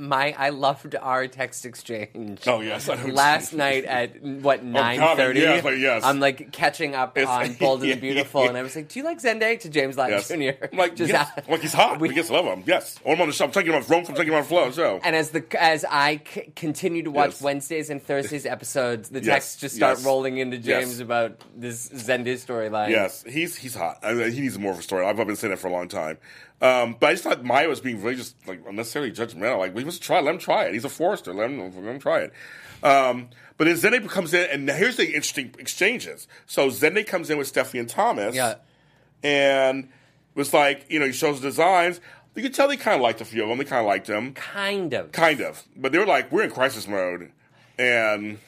Speaker 4: My I loved our text exchange.
Speaker 2: Oh yes, I know what you
Speaker 4: Last night at what nine
Speaker 2: God,
Speaker 4: thirty.
Speaker 2: yes, like, yes.
Speaker 4: I'm like catching up
Speaker 2: It's-
Speaker 4: on Bold and
Speaker 2: yeah,
Speaker 4: the Beautiful,
Speaker 2: yeah.
Speaker 4: and I was like, "Do you like Zende?" To James Lott
Speaker 2: Yes.
Speaker 4: Jr.
Speaker 2: I'm like,
Speaker 4: Just
Speaker 2: yes. Like he's hot.
Speaker 4: We-
Speaker 2: We, just love him. Yes. Oh, I'm on the show. I'm taking him off Rome. I'm taking him on flow. So.
Speaker 4: And as the as I c- continue to watch
Speaker 2: Yes.
Speaker 4: Wednesdays and Thursdays episodes, the texts just start rolling into. James about this Zende storyline.
Speaker 2: Yes, he's he's hot. I mean, he needs more of a story. I've been saying that for a long time. Um, but I just thought Maya was being really just like unnecessarily judgmental. Like, we must try. Let him try it. He's a Forrester. Let him let him try it. Um, but then Zende comes in, and here's the interesting exchanges. So Zende comes in with Stephanie and Thomas,
Speaker 4: Yeah.
Speaker 2: and was like, you know, he shows the designs. You could tell they kind of liked a few of them. They kind of liked him,
Speaker 4: Kind of.
Speaker 2: kind of. But they were like, we're in crisis mode, and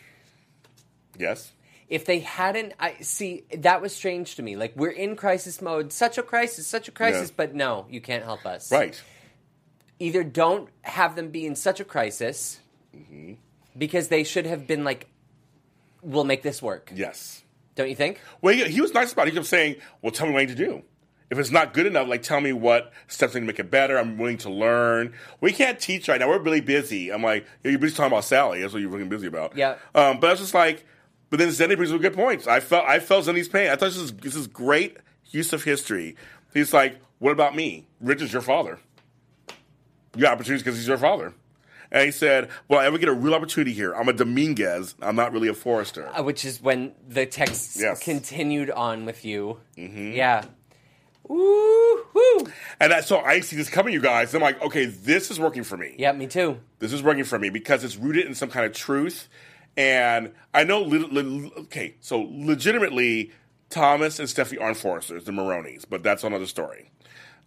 Speaker 2: yes,
Speaker 4: if they hadn't i see that was strange to me like we're in crisis mode such a crisis such a crisis
Speaker 2: Yeah.
Speaker 4: but no you can't help us
Speaker 2: right.
Speaker 4: Either don't have them be in such a crisis
Speaker 2: Mm-hmm.
Speaker 4: because they should have been like we'll make this work
Speaker 2: Yes.
Speaker 4: don't you think
Speaker 2: Well, he, he was nice about it. He kept saying, "Well, tell me what I need to do. If it's not good enough, like tell me what steps I need to make it better. I'm willing to learn. We can't teach right now. We're really busy." I'm like, yeah, "You're busy talking about Sally. That's what you're really busy about."
Speaker 4: Yeah.
Speaker 2: Um, but I was just like, but then Zende brings up good points. I felt I felt Zende's pain. I thought this is this is great use of history. He's like, "What about me? Ridge is your father. You got opportunities because he's your father." And he said, "Well, I ever get a real opportunity here. I'm a Dominguez. I'm not really a Forrester."
Speaker 4: Uh, which is when the text
Speaker 2: Yes.
Speaker 4: continued on with you mm-hmm. yeah Woo, woo.
Speaker 2: And that, so I see this coming, you guys. I'm like, okay, this is working for me.
Speaker 4: yeah me too
Speaker 2: This is working for me because it's rooted in some kind of truth. And I know, le- le- okay, so legitimately, Thomas and Steffy aren't Forresters, they're Marones, but that's another story.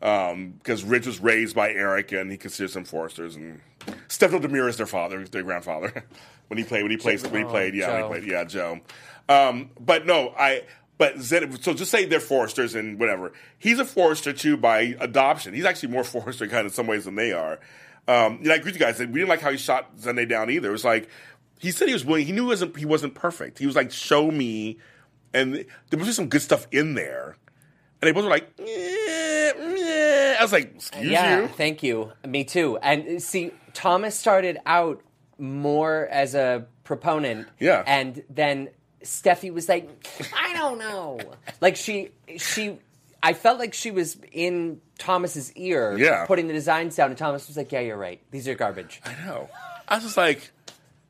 Speaker 2: Because Ridge was raised by Eric and he considers them Forresters And Stefano DiMera is their father, their grandfather. when he played, when he played, when he
Speaker 4: Oh,
Speaker 2: played, yeah, when
Speaker 4: Joe.
Speaker 2: he played, yeah, Joe. Um, but no, I. But Zen, so just say they're Forresters and whatever. He's a Forrester too by adoption. He's actually more Forrester kind of in some ways than they are. Um, you know, I agree with you guys. We didn't like how he shot Zende down either. It was like he said he was willing. He knew he wasn't he wasn't perfect. He was like, show me, and there was just some good stuff in there. They both were like, "Eh, eh." I was like, excuse
Speaker 4: yeah,
Speaker 2: you.
Speaker 4: thank you. Me too. And uh, see, Thomas started out more as a proponent.
Speaker 2: Yeah.
Speaker 4: And then Steffy was like, I don't know. like she she I felt like she was in Thomas's ear
Speaker 2: Yeah.
Speaker 4: putting the designs down and Thomas was like, Yeah, you're right. These are garbage.
Speaker 2: I know. I was just like,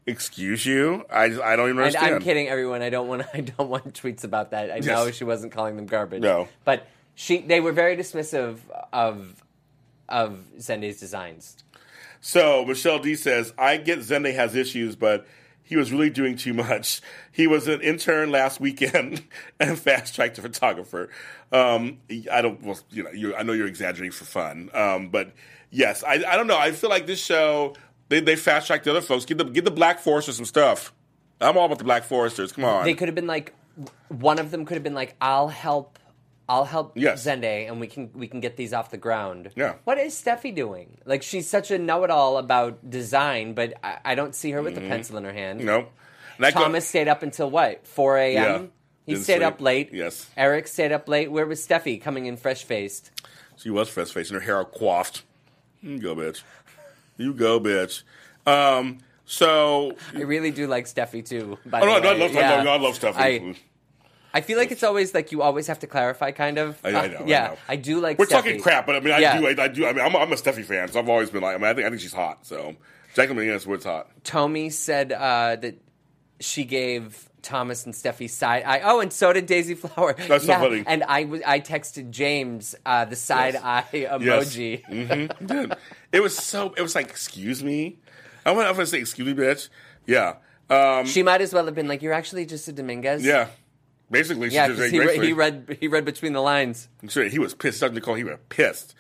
Speaker 2: excuse you. I I don't even
Speaker 4: And
Speaker 2: understand.
Speaker 4: I'm kidding everyone. I don't want I don't want tweets about that. I know she wasn't calling them garbage.
Speaker 2: No.
Speaker 4: But she they were very dismissive of of Zende's designs.
Speaker 2: So Michelle D says, I get Zende has issues, but he was really doing too much. He was an intern last weekend and fast tracked a photographer. Um, I don't, well, you know, you, I know you're exaggerating for fun, um, but yes, I, I don't know. I feel like this show they, they fast tracked the other folks. Give the give the Black Forresters some stuff. I'm all about the Black Forresters. Come on,
Speaker 4: They could have been like one of them could have been like, I'll help I'll help
Speaker 2: Yes.
Speaker 4: Zende and we can we can get these off the ground.
Speaker 2: Yeah.
Speaker 4: What is Steffy doing? Like she's such a know it all about design, but I, I don't see her with a mm-hmm. pencil in her hand.
Speaker 2: know. And I go-
Speaker 4: Thomas stayed up until what? Four AM?
Speaker 2: Yeah.
Speaker 4: He
Speaker 2: Didn't
Speaker 4: stayed
Speaker 2: sleep.
Speaker 4: up late.
Speaker 2: Yes.
Speaker 4: Eric stayed up late. Where was Steffy coming in fresh faced?
Speaker 2: She was fresh faced and her hair coiffed. Go, bitch. You go, bitch. Um, so
Speaker 4: I really do like Steffy too. By
Speaker 2: Oh, no,
Speaker 4: the
Speaker 2: I
Speaker 4: way.
Speaker 2: love, I love, I love Steffy.
Speaker 4: I, I feel like it's always like you always have to clarify, kind of.
Speaker 2: I, I know.
Speaker 4: yeah,
Speaker 2: I, know.
Speaker 4: do like.
Speaker 2: We're
Speaker 4: Steffy.
Speaker 2: talking crap, but I mean, I
Speaker 4: Yeah.
Speaker 2: do. I, I do. I mean, I'm, a- I'm a Steffy fan, so I've always been like. I mean, I think I think she's hot. So Jacqueline MacInnes Wood's hot.
Speaker 4: Tommy said uh, that she gave Thomas and Steffy side eye. Oh, and so did Daisy Flower.
Speaker 2: That's so funny.
Speaker 4: And I I texted James uh, the side
Speaker 2: Yes.
Speaker 4: eye emoji.
Speaker 2: hmm Dude, it was so. It was like, excuse me. I want. I'm gonna say, excuse me, bitch. Yeah. Um,
Speaker 4: She might as well have been like, "You're actually just a Dominguez."
Speaker 2: yeah. Basically, she
Speaker 4: yeah.
Speaker 2: very
Speaker 4: he, re- he read he read between the lines.
Speaker 2: Sure he was pissed. Nicole, he was pissed.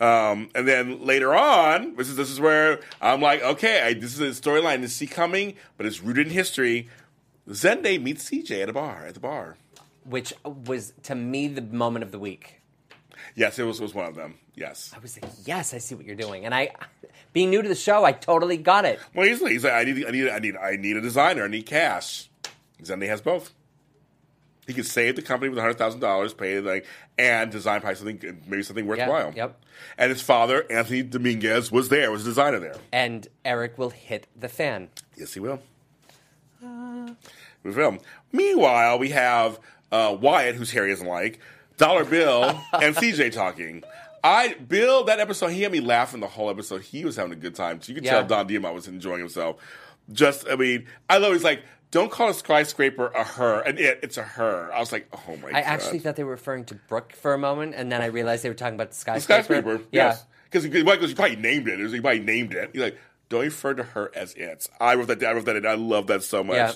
Speaker 2: Um, and then later on, this is this is where I'm like, okay, I, this is a storyline to see coming, but it's rooted in history. Zende meets CJ at a bar at the bar.
Speaker 4: which was to me the moment of the week.
Speaker 2: Yes, it was was one of them. Yes.
Speaker 4: I was like, "Yes, I see what you're doing," and I, being new to the show, I totally got it.
Speaker 2: Well, he's, he's like, I need, I need, I need, I need a designer. I need cash. Zende has both. He could save the company with hundred thousand dollars, pay like, and design probably something, maybe something worthwhile.
Speaker 4: yep.
Speaker 2: And his father, Anthony Dominguez, was there. Was a designer there.
Speaker 4: And Eric will hit the fan.
Speaker 2: Yes, he will. We will. Meanwhile, we have uh, Wyatt, whose Harry doesn't like, Dollar Bill, and CJ talking. I Bill that episode he had me laughing the whole episode. He was having a good time. So you could
Speaker 4: Yeah.
Speaker 2: tell Don Diamont was enjoying himself. Just I mean, I love he's like, don't call a skyscraper a her, and it it's a her. I was like, oh my god.
Speaker 4: I actually thought they were referring to Brooke for a moment, and then I realized they were talking about the
Speaker 2: the
Speaker 4: skyscraper.
Speaker 2: skyscraper.
Speaker 4: Yeah.
Speaker 2: Because he, because he probably named it. You probably named it. He's like, don't refer to her as it. I wrote that. I wrote that. in. I love that so much. yeah.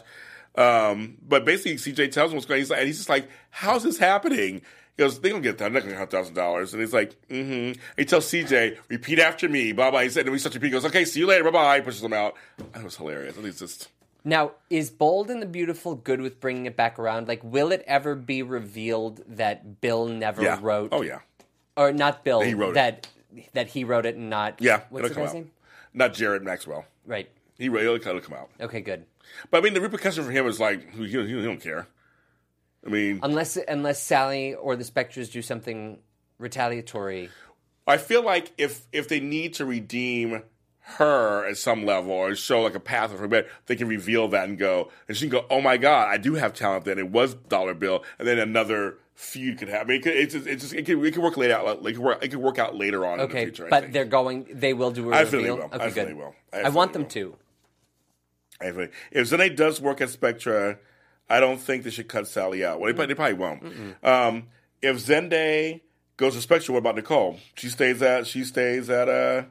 Speaker 2: Um, but basically, CJ tells him what's going. on. He's like, and he's just like, "How's this happening?" Goes, "They don't get that. I'm not going to have thousand dollars." And he's like, "Mm-hmm." He tells CJ, "Repeat after me." Bye bye. He said, and we start to repeat. He goes, "Okay, see you later. Bye bye." Pushes him out. That was hilarious. Think it's just.
Speaker 4: Now, is Bold and the Beautiful good with bringing it back around? Like, will it ever be revealed that Bill never
Speaker 2: Yeah.
Speaker 4: wrote?
Speaker 2: Oh yeah.
Speaker 4: Or not Bill.
Speaker 2: He wrote it.
Speaker 4: that that he wrote it and not.
Speaker 2: Yeah.
Speaker 4: What's the guy's name?
Speaker 2: Not Jarrett Maxwell.
Speaker 4: Right.
Speaker 2: He really it'll come out.
Speaker 4: Okay. Good.
Speaker 2: But I mean, the repercussion for him is like he, he, he don't care. I mean,
Speaker 4: Unless unless Sally or the Spectres do something retaliatory.
Speaker 2: I feel like if if they need to redeem her at some level or show like a path of her bed, they can reveal that and go and she can go, Oh my god, I do have talent then. It was Dollar Bill and then another feud could happen. It could, it's just, it's just it could, it could work later out like it could work, it could work out later on in the
Speaker 4: Okay,
Speaker 2: future. I
Speaker 4: but they're going. They will do a
Speaker 2: I feel they
Speaker 4: reveal.
Speaker 2: will.
Speaker 4: Okay,
Speaker 2: I feel
Speaker 4: good.
Speaker 2: they will. I
Speaker 4: I, want them
Speaker 2: will.
Speaker 4: to.
Speaker 2: I feel- if Zende does work at Spectra, I don't think they should cut Sally out. Well, they, probably- they probably won't. Um, if Zende goes to Spectra, what about Nicole? She stays at she stays at uh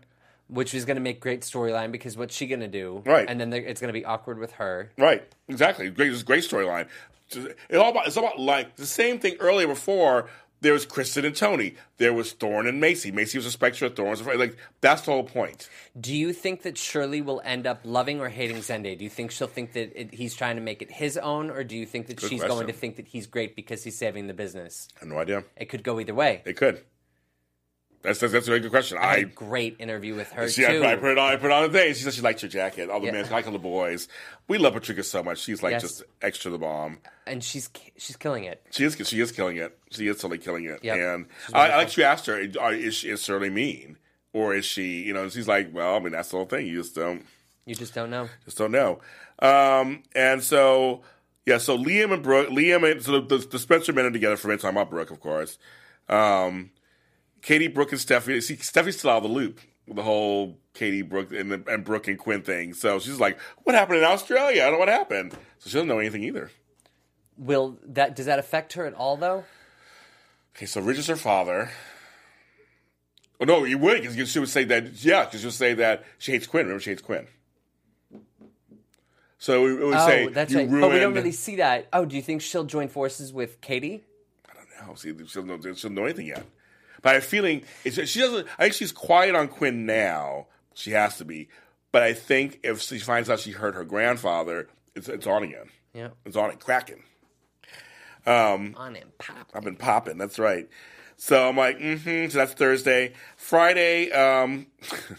Speaker 4: Which is going to make great storyline because what's she going to do?
Speaker 2: Right.
Speaker 4: And then it's going to be awkward with her.
Speaker 2: Right, exactly. Great, it's a great storyline. It's all about it's all about like the same thing earlier before. There was Kristen and Tony. There was Thorne and Macy. Macy was a Spectra. Thorne was like that's the whole point.
Speaker 4: Do you think that Shirley will end up loving or hating Zende? Do you think she'll think that it, he's trying to make it his own, or do you think that
Speaker 2: Good
Speaker 4: she's
Speaker 2: question.
Speaker 4: going to think that he's great because he's saving the business?
Speaker 2: I have no idea.
Speaker 4: It could go either way.
Speaker 2: It could. That's that's, that's a very good question.
Speaker 4: I had a
Speaker 2: I
Speaker 4: great interview with her
Speaker 2: she,
Speaker 4: too.
Speaker 2: I, I put it on. I put it on the thing. She said she liked your jacket. All the
Speaker 4: Yeah.
Speaker 2: men, like all the boys. We love Patrika so much. She's like
Speaker 4: Yes.
Speaker 2: just extra the bomb.
Speaker 4: and she's she's killing it.
Speaker 2: She is. She is killing it. She is totally killing it.
Speaker 4: Yep.
Speaker 2: And I, I like you asked her, is she is Shirley mean, or is she? You know, she's like, well, I mean, that's the whole thing. You just don't.
Speaker 4: You just don't know.
Speaker 2: Just don't know. Um, and so, yeah, so Liam and Brooke, Liam and so the, the Spencer men are together for a talking about Brooke, of course. Um, Katie, Brooke, and Stephanie. See, Stephanie's still out of the loop with the whole Katie, Brooke, and, the, and Brooke and Quinn thing. So she's like, "What happened in Australia? I don't know what happened." So she doesn't know anything either.
Speaker 4: Will that does that affect her at all though?
Speaker 2: Okay, so Rich is her father. Oh no, you would because she would say that. Yeah, because she'll say that she hates Quinn. Remember, she hates Quinn. So it would
Speaker 4: Oh,
Speaker 2: say
Speaker 4: that's right. But we don't really see that. Oh, do you think she'll join forces with Katie?
Speaker 2: I don't know. See, she doesn't know, she doesn't know anything yet. But I have a feeling it's, she doesn't. I think she's quiet on Quinn now. She has to be. But I think if she finds out she hurt her grandfather, it's, it's on again.
Speaker 4: Yeah.
Speaker 2: It's on it, cracking. Um,
Speaker 4: On and pop.
Speaker 2: I've been popping. That's right. So I'm like, mm-hmm. So that's Thursday. Friday, um,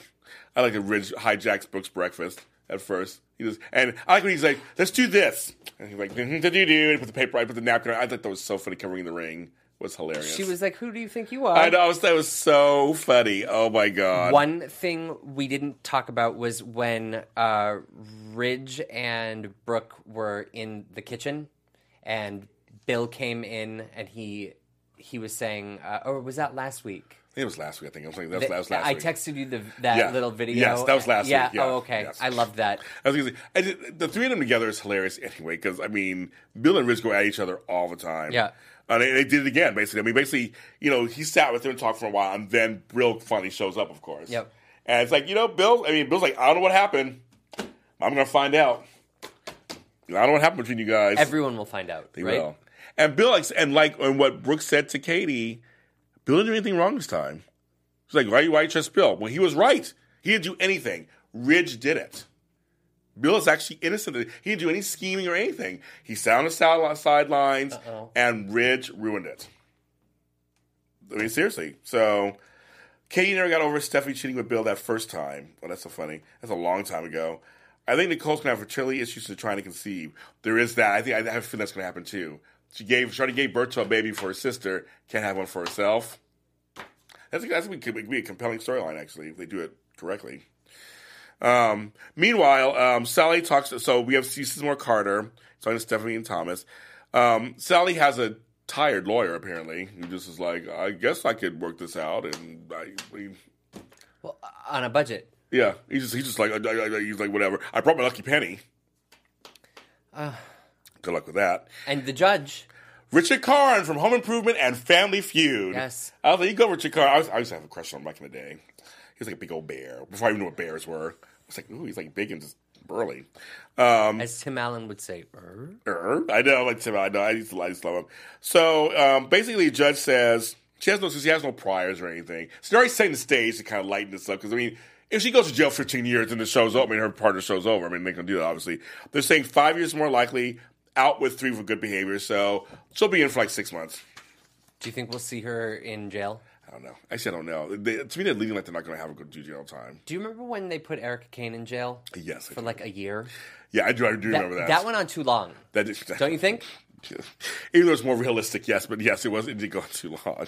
Speaker 2: I like to Ridge hijacks Brooke's breakfast at first. He just, and I like when he's like, let's do this. And he's like, mm-hmm, do do do. And he put the paper, I put the napkin. on. I thought that was so funny covering the ring. Was hilarious.
Speaker 4: She was like, "Who do you think you are?"
Speaker 2: I know. I was, that was so funny. Oh my god.
Speaker 4: One thing we didn't talk about was when uh, Ridge and Brooke were in the kitchen, and Bill came in, and he he was saying, uh, or was that last week?
Speaker 2: It was last week. I think I was like, that was,
Speaker 4: That-
Speaker 2: was last
Speaker 4: I
Speaker 2: week.
Speaker 4: texted you the, that
Speaker 2: Yeah.
Speaker 4: little video.
Speaker 2: Yes, that was last
Speaker 4: yeah.
Speaker 2: week. Yeah.
Speaker 4: Oh, okay.
Speaker 2: Yes.
Speaker 4: I loved that.
Speaker 2: I was gonna say, I did, the three of them together is hilarious anyway. Because I mean, Bill and Ridge go at each other all the time.
Speaker 4: Yeah.
Speaker 2: And they, they did it again. Basically, I mean, basically, you know, he sat with them and talked for a while, and then Bill finally shows up. Of course.
Speaker 4: Yep.
Speaker 2: And it's like, you know, Bill. I mean, Bill's like, I don't know what happened. I'm gonna find out. I don't know what happened between you guys.
Speaker 4: Everyone will find out,
Speaker 2: They
Speaker 4: right?
Speaker 2: will. And Bill, and like, and what Brooke said to Katie, Bill didn't do anything wrong this time. She's like, why, why you trust Bill? Well, he was right. He didn't do anything. Ridge did it. Bill is actually innocent. He didn't do any scheming or anything. He sat on the side- sidelines,
Speaker 4: Uh-oh.
Speaker 2: and Ridge ruined it. I mean, seriously. So, Katie never got over Stephanie cheating with Bill that first time. Oh, that's so funny. That's a long time ago. I think Nicole's gonna have fertility issues to trying to conceive. There is that. I think I have a feeling that's gonna happen too. She gave, Shorty gave birth to a baby for her sister. Can't have one for herself. That's that's gonna be a compelling storyline actually if they do it correctly. Um, meanwhile, um, Sally talks. So we have season more Carter talking to Stephanie and Thomas. Um, Sally has a tired lawyer apparently who just is like, I guess I could work this out, and I, we,
Speaker 4: Well, on a budget.
Speaker 2: yeah, he's just he's just like I, I- he's like whatever. I brought my lucky penny.
Speaker 4: Uh,
Speaker 2: Good luck with that.
Speaker 4: and the judge.
Speaker 2: Richard Karn from Home Improvement and Family Feud.
Speaker 4: Yes.
Speaker 2: I was like, you go, Richard Karn. I, was, I used to have a crush on him back in the day. He was like a big old bear. Before I even knew what bears were, I was like, ooh, he's like big and just burly. Um,
Speaker 4: As Tim Allen would say, "Er."
Speaker 2: Er, I know, like Tim. I know. I used to, I used to love him. So um, basically, the judge says she has no, she has no priors or anything. So they're already setting the stage to kind of lighten this up because I mean, if she goes to jail 15 years and the show's over, I mean, her partner show's over. I mean, they can do that. Obviously, they're saying five years more likely, out with three for good behavior. So she'll be in for like six months.
Speaker 4: Do you think we'll see her in jail?
Speaker 2: I don't know. I Actually, I don't know. They, to me, they're leading like they're not going to have a good jail time.
Speaker 4: Do you remember when they put Erica Kane in jail
Speaker 2: Yes, I
Speaker 4: for
Speaker 2: do.
Speaker 4: like a year?
Speaker 2: Yeah, I do. I do remember that.
Speaker 4: That went on too long.
Speaker 2: That is,
Speaker 4: Don't you think?
Speaker 2: Even though it's more realistic, yes, but yes, it was. It did go on too long.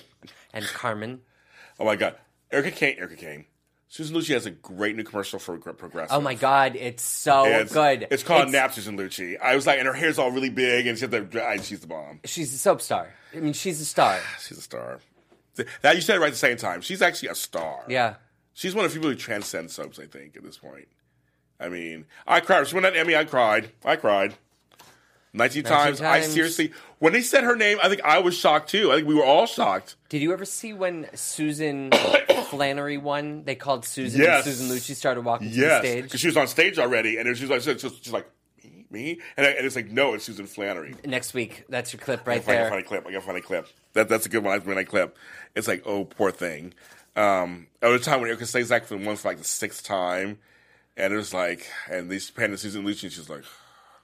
Speaker 4: And Carmen.
Speaker 2: Oh my god, Erica Kane. Erica Kane. Susan Lucci has a great new commercial for Progressive.
Speaker 4: Oh my God, it's so
Speaker 2: it's,
Speaker 4: good.
Speaker 2: It's called
Speaker 4: It's-
Speaker 2: Nap Susan Lucci. I was like, and her hair's all really big, and she had the, she's the bomb.
Speaker 4: She's a soap star. I mean, she's a star.
Speaker 2: She's a star. That you said it right at the same time. She's actually a star.
Speaker 4: Yeah.
Speaker 2: She's one of the people who transcend soaps. I think at this point. I mean, I cried. She won that Emmy. I cried. I cried. 19 times. I seriously, when they said her name, I think I was shocked too. I think we were all shocked.
Speaker 4: Did you ever see when Susan Flannery won? They called Susan.
Speaker 2: Yes.
Speaker 4: Susan Lucci started walking to the stage.
Speaker 2: because she was on stage already, and she was like, she's, like, me, me, and, I, and it's like, no, it's Susan Flannery.
Speaker 4: Next week, that's your clip
Speaker 2: I
Speaker 4: right
Speaker 2: gotta
Speaker 4: there.
Speaker 2: find a clip. I gotta find a clip. That that's a good one. When I clip. It's like, oh, poor thing. Um, at the time when Erica stays back for the one for like the sixth time, and it was like, and these Susan Lucci, and she's like,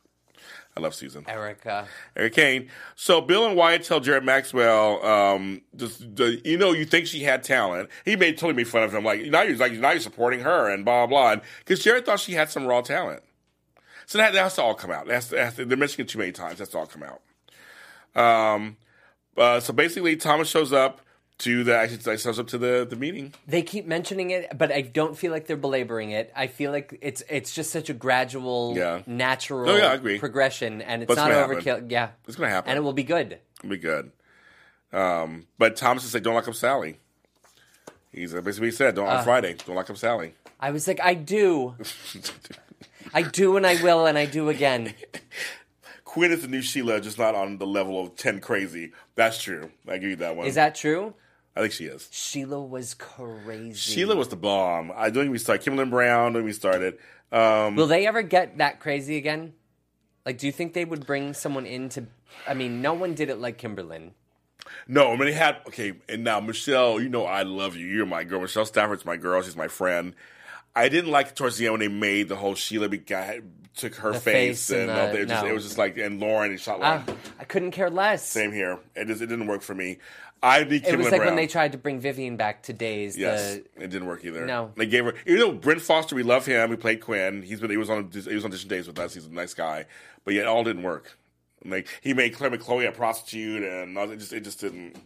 Speaker 2: I love Susan.
Speaker 4: Erica.
Speaker 2: Eric Kane. So Bill and Wyatt tell Jarrett Maxwell, um, just, the, you know, you think she had talent. He made totally made fun of him, like now you're like now you're supporting her and blah blah. Because Jarrett thought she had some raw talent. So that, that has to all come out. That's, that's they're mentioning it too many times. That's all come out. Um, uh, so basically, Thomas shows up to the actually shows up to the the meeting.
Speaker 4: They keep mentioning it, but I don't feel like they're belaboring it. I feel like it's it's just such a gradual,
Speaker 2: Yeah.
Speaker 4: natural
Speaker 2: No, yeah, I agree.
Speaker 4: progression, and it's not
Speaker 2: gonna happen.
Speaker 4: overkill. Yeah,
Speaker 2: It's gonna happen.
Speaker 4: and it will be good.
Speaker 2: It'll be good. Um, but Thomas is like, don't lock up Sally. He's uh, basically he said, don't on Friday, don't lock up Sally.
Speaker 4: I was like, I do, I do, and I will, and I do again.
Speaker 2: Quinn is the new Sheila, just not on the level of ten crazy. That's true. I give you that one.
Speaker 4: Is that true?
Speaker 2: I think she is.
Speaker 4: Sheila was crazy.
Speaker 2: Sheila was the bomb. I don't even start. Kimberlin Brown when we started. Um,
Speaker 4: Will they ever get that crazy again? Like, do you think they would bring someone in to? I mean, no one did it like Kimberlin.
Speaker 2: no, I mean they had okay. And now Michelle, you know I love you. You're my girl. Michelle Stafford's my girl. She's my friend. I didn't like it towards the end when they made the whole Sheila guy took her face,
Speaker 4: face and
Speaker 2: and
Speaker 4: the-.
Speaker 2: It, just,
Speaker 4: no.
Speaker 2: it was just like and Lauren and shot
Speaker 4: ah, like
Speaker 2: Lauren.
Speaker 4: I couldn't care less.
Speaker 2: Same here. It just it didn't work for me. I need
Speaker 4: It was like
Speaker 2: Brown.
Speaker 4: when they tried to bring Vivian back to Days.
Speaker 2: Yes,
Speaker 4: The,
Speaker 2: it didn't work either.
Speaker 4: No.
Speaker 2: they gave her. You know, Brent Foster. We love him. He played Quinn. He's been. He was on. He was on audition days with us. He's a nice guy, but yet all didn't work. Like he made Claire McCloy a prostitute, and it just it just didn't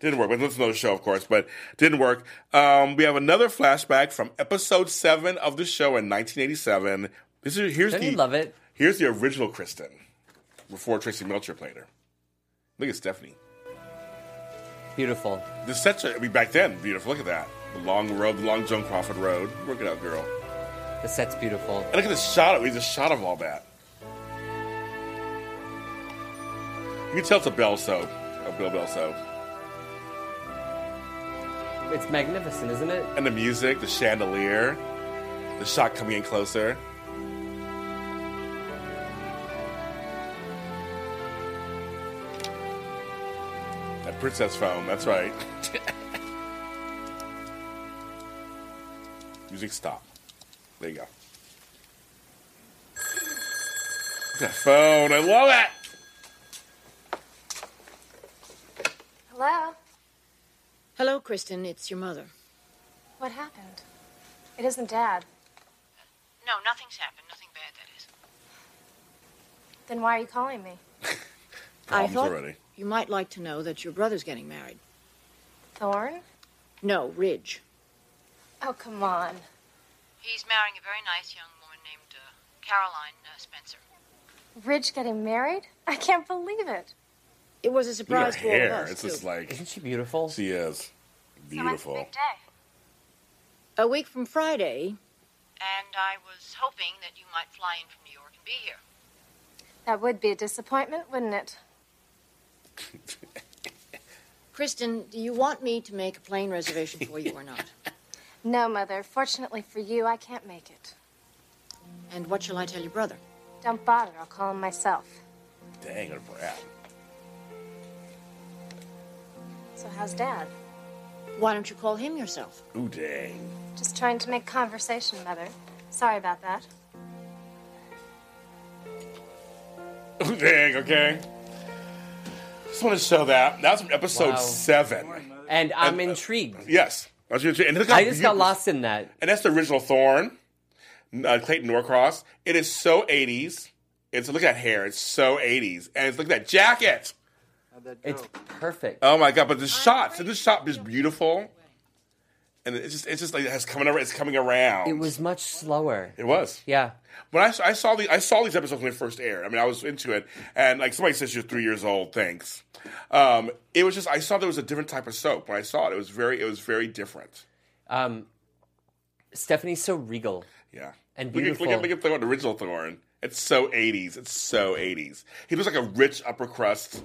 Speaker 2: didn't work. But that's another show, of course, but didn't work. Um, we have another flashback from episode seven of the show in 1987. This is here's
Speaker 4: Don't
Speaker 2: the
Speaker 4: love it?
Speaker 2: here's the original Kristen before Tracy Melchior played her. Look at Stephanie.
Speaker 4: Beautiful.
Speaker 2: The sets are, I mean, back then, beautiful. Look at that. The long road, the long Joan Crawford road. Work it out, girl.
Speaker 4: The set's beautiful.
Speaker 2: And look at the shot of, just shot of all that. You can tell it's a Bell soap, a oh, Bill Bell soap.
Speaker 4: It's magnificent, isn't it?
Speaker 2: And the music, the chandelier, the shot coming in closer. That princess phone, that's right. Music stop. There you go. That phone, I love it!
Speaker 9: Hello?
Speaker 5: Hello, Kristen. It's your mother.
Speaker 9: What happened? It isn't Dad.
Speaker 5: No, nothing's happened. Nothing bad, that is.
Speaker 9: Then why are you calling me?
Speaker 5: I
Speaker 2: Problems
Speaker 5: thought
Speaker 2: already.
Speaker 5: you might like to know that your brother's getting married.
Speaker 9: Thorne?
Speaker 5: No, Ridge.
Speaker 9: Oh, come on.
Speaker 5: He's marrying a very nice young woman named uh, Caroline uh, Spencer.
Speaker 9: Ridge getting married? I can't believe it.
Speaker 5: It was a
Speaker 2: Look at
Speaker 5: surprise
Speaker 2: her
Speaker 5: for all of us,
Speaker 2: It's
Speaker 5: too.
Speaker 2: just like,
Speaker 4: Isn't she beautiful?
Speaker 2: she is. Beautiful.
Speaker 9: So big day?
Speaker 5: A week from Friday,
Speaker 7: And I was hoping that you might fly in from New York and be here.
Speaker 9: That would be a disappointment, wouldn't it?
Speaker 5: Kristen, do you want me to make a plane reservation for you or not?
Speaker 9: No, Mother. Fortunately for you, I can't make it.
Speaker 5: And what shall I tell your brother?
Speaker 9: Don't bother. I'll call him myself.
Speaker 2: Dang, what a brat.
Speaker 9: So how's Dad?
Speaker 5: Why don't you call him yourself?
Speaker 2: Ooh, dang.
Speaker 9: Just trying to make conversation, Mother. Sorry about that.
Speaker 2: Ooh, dang, okay. Just want to show that. That's from episode
Speaker 4: Wow.
Speaker 2: seven.
Speaker 4: And I'm
Speaker 2: And, uh,
Speaker 4: intrigued.
Speaker 2: Yes. That's what you're- And
Speaker 4: I just got lost in that.
Speaker 2: And that's the original Thorne, uh, Clayton Norcross. It is so 80s. It's look at that hair. It's so 80s. And it's look at that jacket.
Speaker 4: It's perfect.
Speaker 2: Oh my god! But the shots—the shot is beautiful, and it's just it's just like it's coming around. It's coming around.
Speaker 4: It was much slower.
Speaker 2: It was.
Speaker 4: Yeah.
Speaker 2: When I, I saw the I saw these episodes when they first aired. I mean, I was into it, and like somebody says you're three years old. Thanks. Um, it was just I saw there was a different type of soap when I saw it. It was very it was very different.
Speaker 4: Um, Stephanie's so regal.
Speaker 2: Yeah.
Speaker 4: And
Speaker 2: Look at,
Speaker 4: beautiful.
Speaker 2: look at, look at Thorne, the original Thorne. It's so 80s. It's so 80s. He looks like a rich upper crust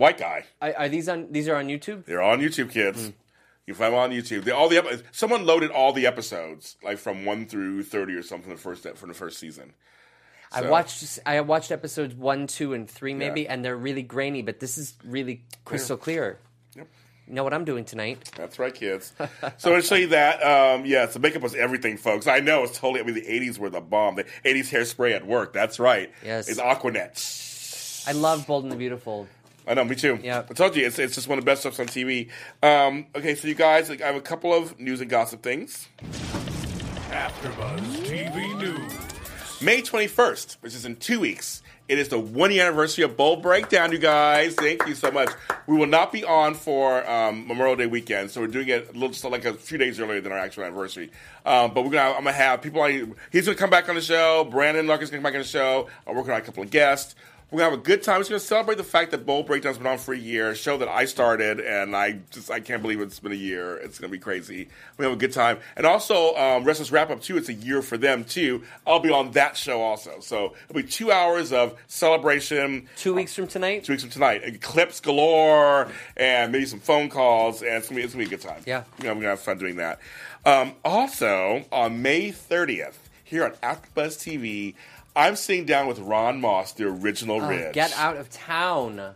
Speaker 2: white guy.
Speaker 4: Are, are these on? These are on YouTube.
Speaker 2: They're on YouTube, kids. You find them on YouTube. They, all the someone loaded all the episodes, like from one through thirty or something, the first from the first season.
Speaker 4: I watched. I watched episodes one, two, and three, maybe,
Speaker 2: Yeah.
Speaker 4: and they're really grainy. But this is really crystal clear. You know what I'm doing tonight?
Speaker 2: That's right, kids. so I'm going to show you that. Um, yeah, so makeup was everything, folks. I know it's totally. I mean, the '80s were the bomb. The '80s hairspray at work. That's right.
Speaker 4: Yes.
Speaker 2: it's Aquanet.
Speaker 4: I love Bold and the Beautiful.
Speaker 2: I know, me too.
Speaker 4: Yeah.
Speaker 2: I told you, it's, it's just one of the best stuff on TV. Um, okay, so you guys, like, I have a couple of news and gossip things.
Speaker 3: AfterBuzz TV News.
Speaker 2: May 21st, which is in two weeks. It is the one year anniversary of Bold Breakdown, you guys. Thank you so much. We will not be on for um, Memorial Day weekend, so we're doing it a little just like a few days earlier than our actual anniversary. Um, but we're gonna, I'm gonna have people. On, he's gonna come back on the show. Brandon Larkin's gonna come back on the show. I'm working on a couple of guests. We're gonna have a good time. We're gonna celebrate the fact that Bold Breakdown's been on for a year, a show that I started, and I just I can't believe it's been a year. It's gonna be crazy. We have a good time, and also um, Restless Wrap Up too. It's a year for them too. I'll be on that show also, so it'll be two hours of celebration.
Speaker 4: Two weeks from tonight.
Speaker 2: Two weeks from tonight, and clips galore, and maybe some phone calls, and it's gonna be it's gonna be a good time.
Speaker 4: Yeah.
Speaker 2: you know, we're gonna have fun doing that. Um, also, on May 30th, here on AfterBuzz TV. I'm sitting down with Ron Moss, the original
Speaker 4: Oh,
Speaker 2: Ridge.
Speaker 4: get out of town.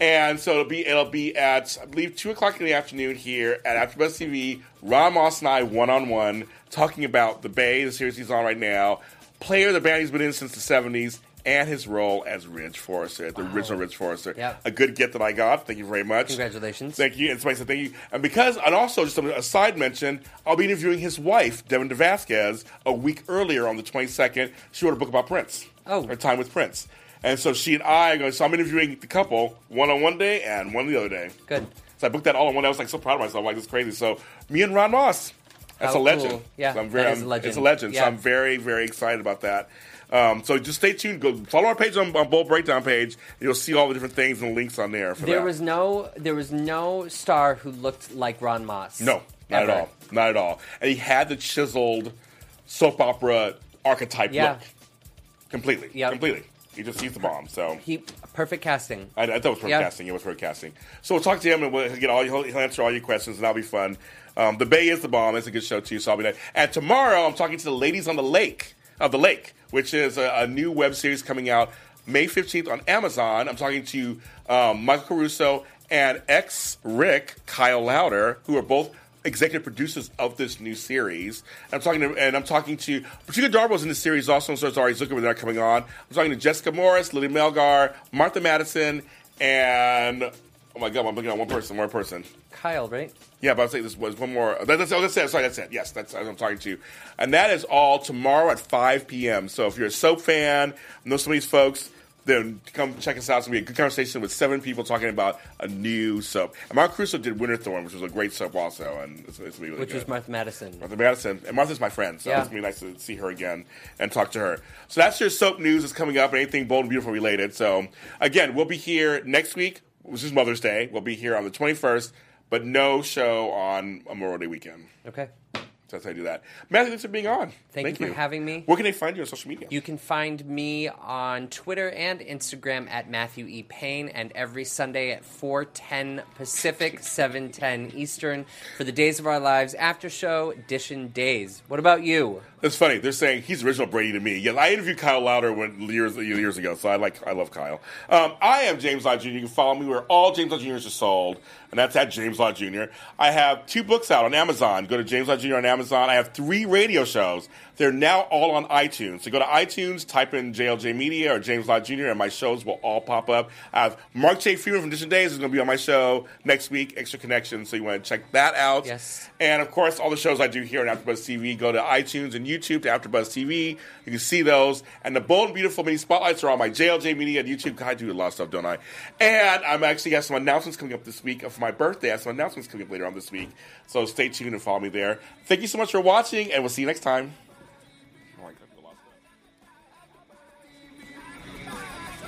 Speaker 2: And so it'll be it'll be at I believe two o'clock in the afternoon here at AfterBuzz TV. Ron Moss and I one on one talking about the Bay, the series he's on right now, player the band he's been in since the seventies, and his role as Ridge Forrester, the original Ridge Forrester.
Speaker 4: Yeah.
Speaker 2: A good gift that I got. Thank you very much.
Speaker 4: Congratulations.
Speaker 2: Thank you. And somebody said thank you. And because and also just a side mention, I'll be interviewing his wife, Devin DeVasquez, a week earlier on the twenty second. She wrote a book about Prince.
Speaker 4: Oh.
Speaker 2: Her time with Prince. And so she and I are going. So I'm interviewing the couple, one on one day and one the other day.
Speaker 4: Good.
Speaker 2: So I booked that all in one. I was like so proud of myself. Like this is crazy. So me and Ron Moss. That's
Speaker 4: How
Speaker 2: a legend.
Speaker 4: cool. Yeah,
Speaker 2: So I'm very,
Speaker 4: that is a
Speaker 2: I'm-
Speaker 4: legend.
Speaker 2: It's a legend. So I'm very, very excited about that. Um, so just stay tuned. Go follow our page on, on Bold Breakdown page. You'll see all the different things and links on there. For
Speaker 4: There
Speaker 2: that.
Speaker 4: was no there was no star who looked like Ron Moss.
Speaker 2: no, not
Speaker 4: Ever.
Speaker 2: at all, not at all. And he had the chiseled soap opera archetype
Speaker 4: Yeah.
Speaker 2: look completely,
Speaker 4: Yeah,
Speaker 2: completely. He just he's the bomb. So
Speaker 4: He perfect casting.
Speaker 2: I, I thought it was perfect
Speaker 4: Yeah.
Speaker 2: casting. It was for casting. So we'll talk to him and we'll get all he'll, he'll answer all your questions and that'll be fun. Um, the Bay is the bomb. It's a good show too. So I'll be there. And tomorrow I'm talking to the ladies on the lake of the lake, which is a, a new web series coming out May 15th on Amazon. I'm talking to um, Michael Caruso and ex Rick Kyle Lowder, who are both executive producers of this new series. I'm talking to, and I'm talking to Patrika Darbo's in the series also, so it's already looking they're coming on. I'm talking to Jessica Morris, Lily Melgar, Martha Madison, and oh my god, I'm looking at one person, one person.
Speaker 4: Kyle, right?
Speaker 2: Yeah, but I'll say this was one more. That, that's, oh, that's it. Sorry, that's it. Yes, that's what I'm talking to. You. And that is all tomorrow at 5 p.m. So if you're a soap fan, know some of these folks, then come check us out. It's going to be a good conversation with seven people talking about a new soap. And Mark Caruso did Winterthorne, which was a great soap also. And it's, it's really
Speaker 4: Which
Speaker 2: good.
Speaker 4: was Martha Madison.
Speaker 2: Martha Madison. And Martha's my friend, so
Speaker 4: Yeah.
Speaker 2: it's going to be nice to see her again and talk to her. So that's your soap news that's coming up and anything bold and beautiful related. So again, we'll be here next week, which is Mother's Day. We'll be here on the 21st, but no show on Memorial Day weekend.
Speaker 4: Okay.
Speaker 2: So that's how I do that. Matthew, thanks for being on.
Speaker 4: Thank you for having me.
Speaker 2: Where can they find you on social media?
Speaker 4: You can find me on Twitter and Instagram at Matthew E. Paine, and every Sunday at 4:10 Pacific, 7:10 Eastern for the Days of Our Lives after show edition days. What about you?
Speaker 2: It's funny. They're saying he's original Brady to me. Yeah, I interviewed Kyle Lowder when years years ago, so I like I love Kyle. Um, I am James Lott Jr. You can follow me where all James Lott Jr.'s are sold, and that's at James Lott Jr. I have two books out on Amazon. Go to James Lott Jr. on Amazon. I have three radio shows. They're now all on iTunes. So go to iTunes, type in JLJ Media or James Lott Jr., and my shows will all pop up. I have Mark J. Freeman from Distant Days is going to be on my show next week, Extra Connection, so you want to check that out.
Speaker 4: Yes.
Speaker 2: And of course, all the shows I do here on AfterBuzz TV, go to iTunes and YouTube to AfterBuzz TV. You can see those. And the Bold and Beautiful mini spotlights are on my JLJ Media and YouTube. God, I do a lot of stuff, don't I? And I'm actually got some announcements coming up this week for my birthday. I have some announcements coming up later on this week. So stay tuned and follow me there. Thank you so much for watching, and we'll see you next time.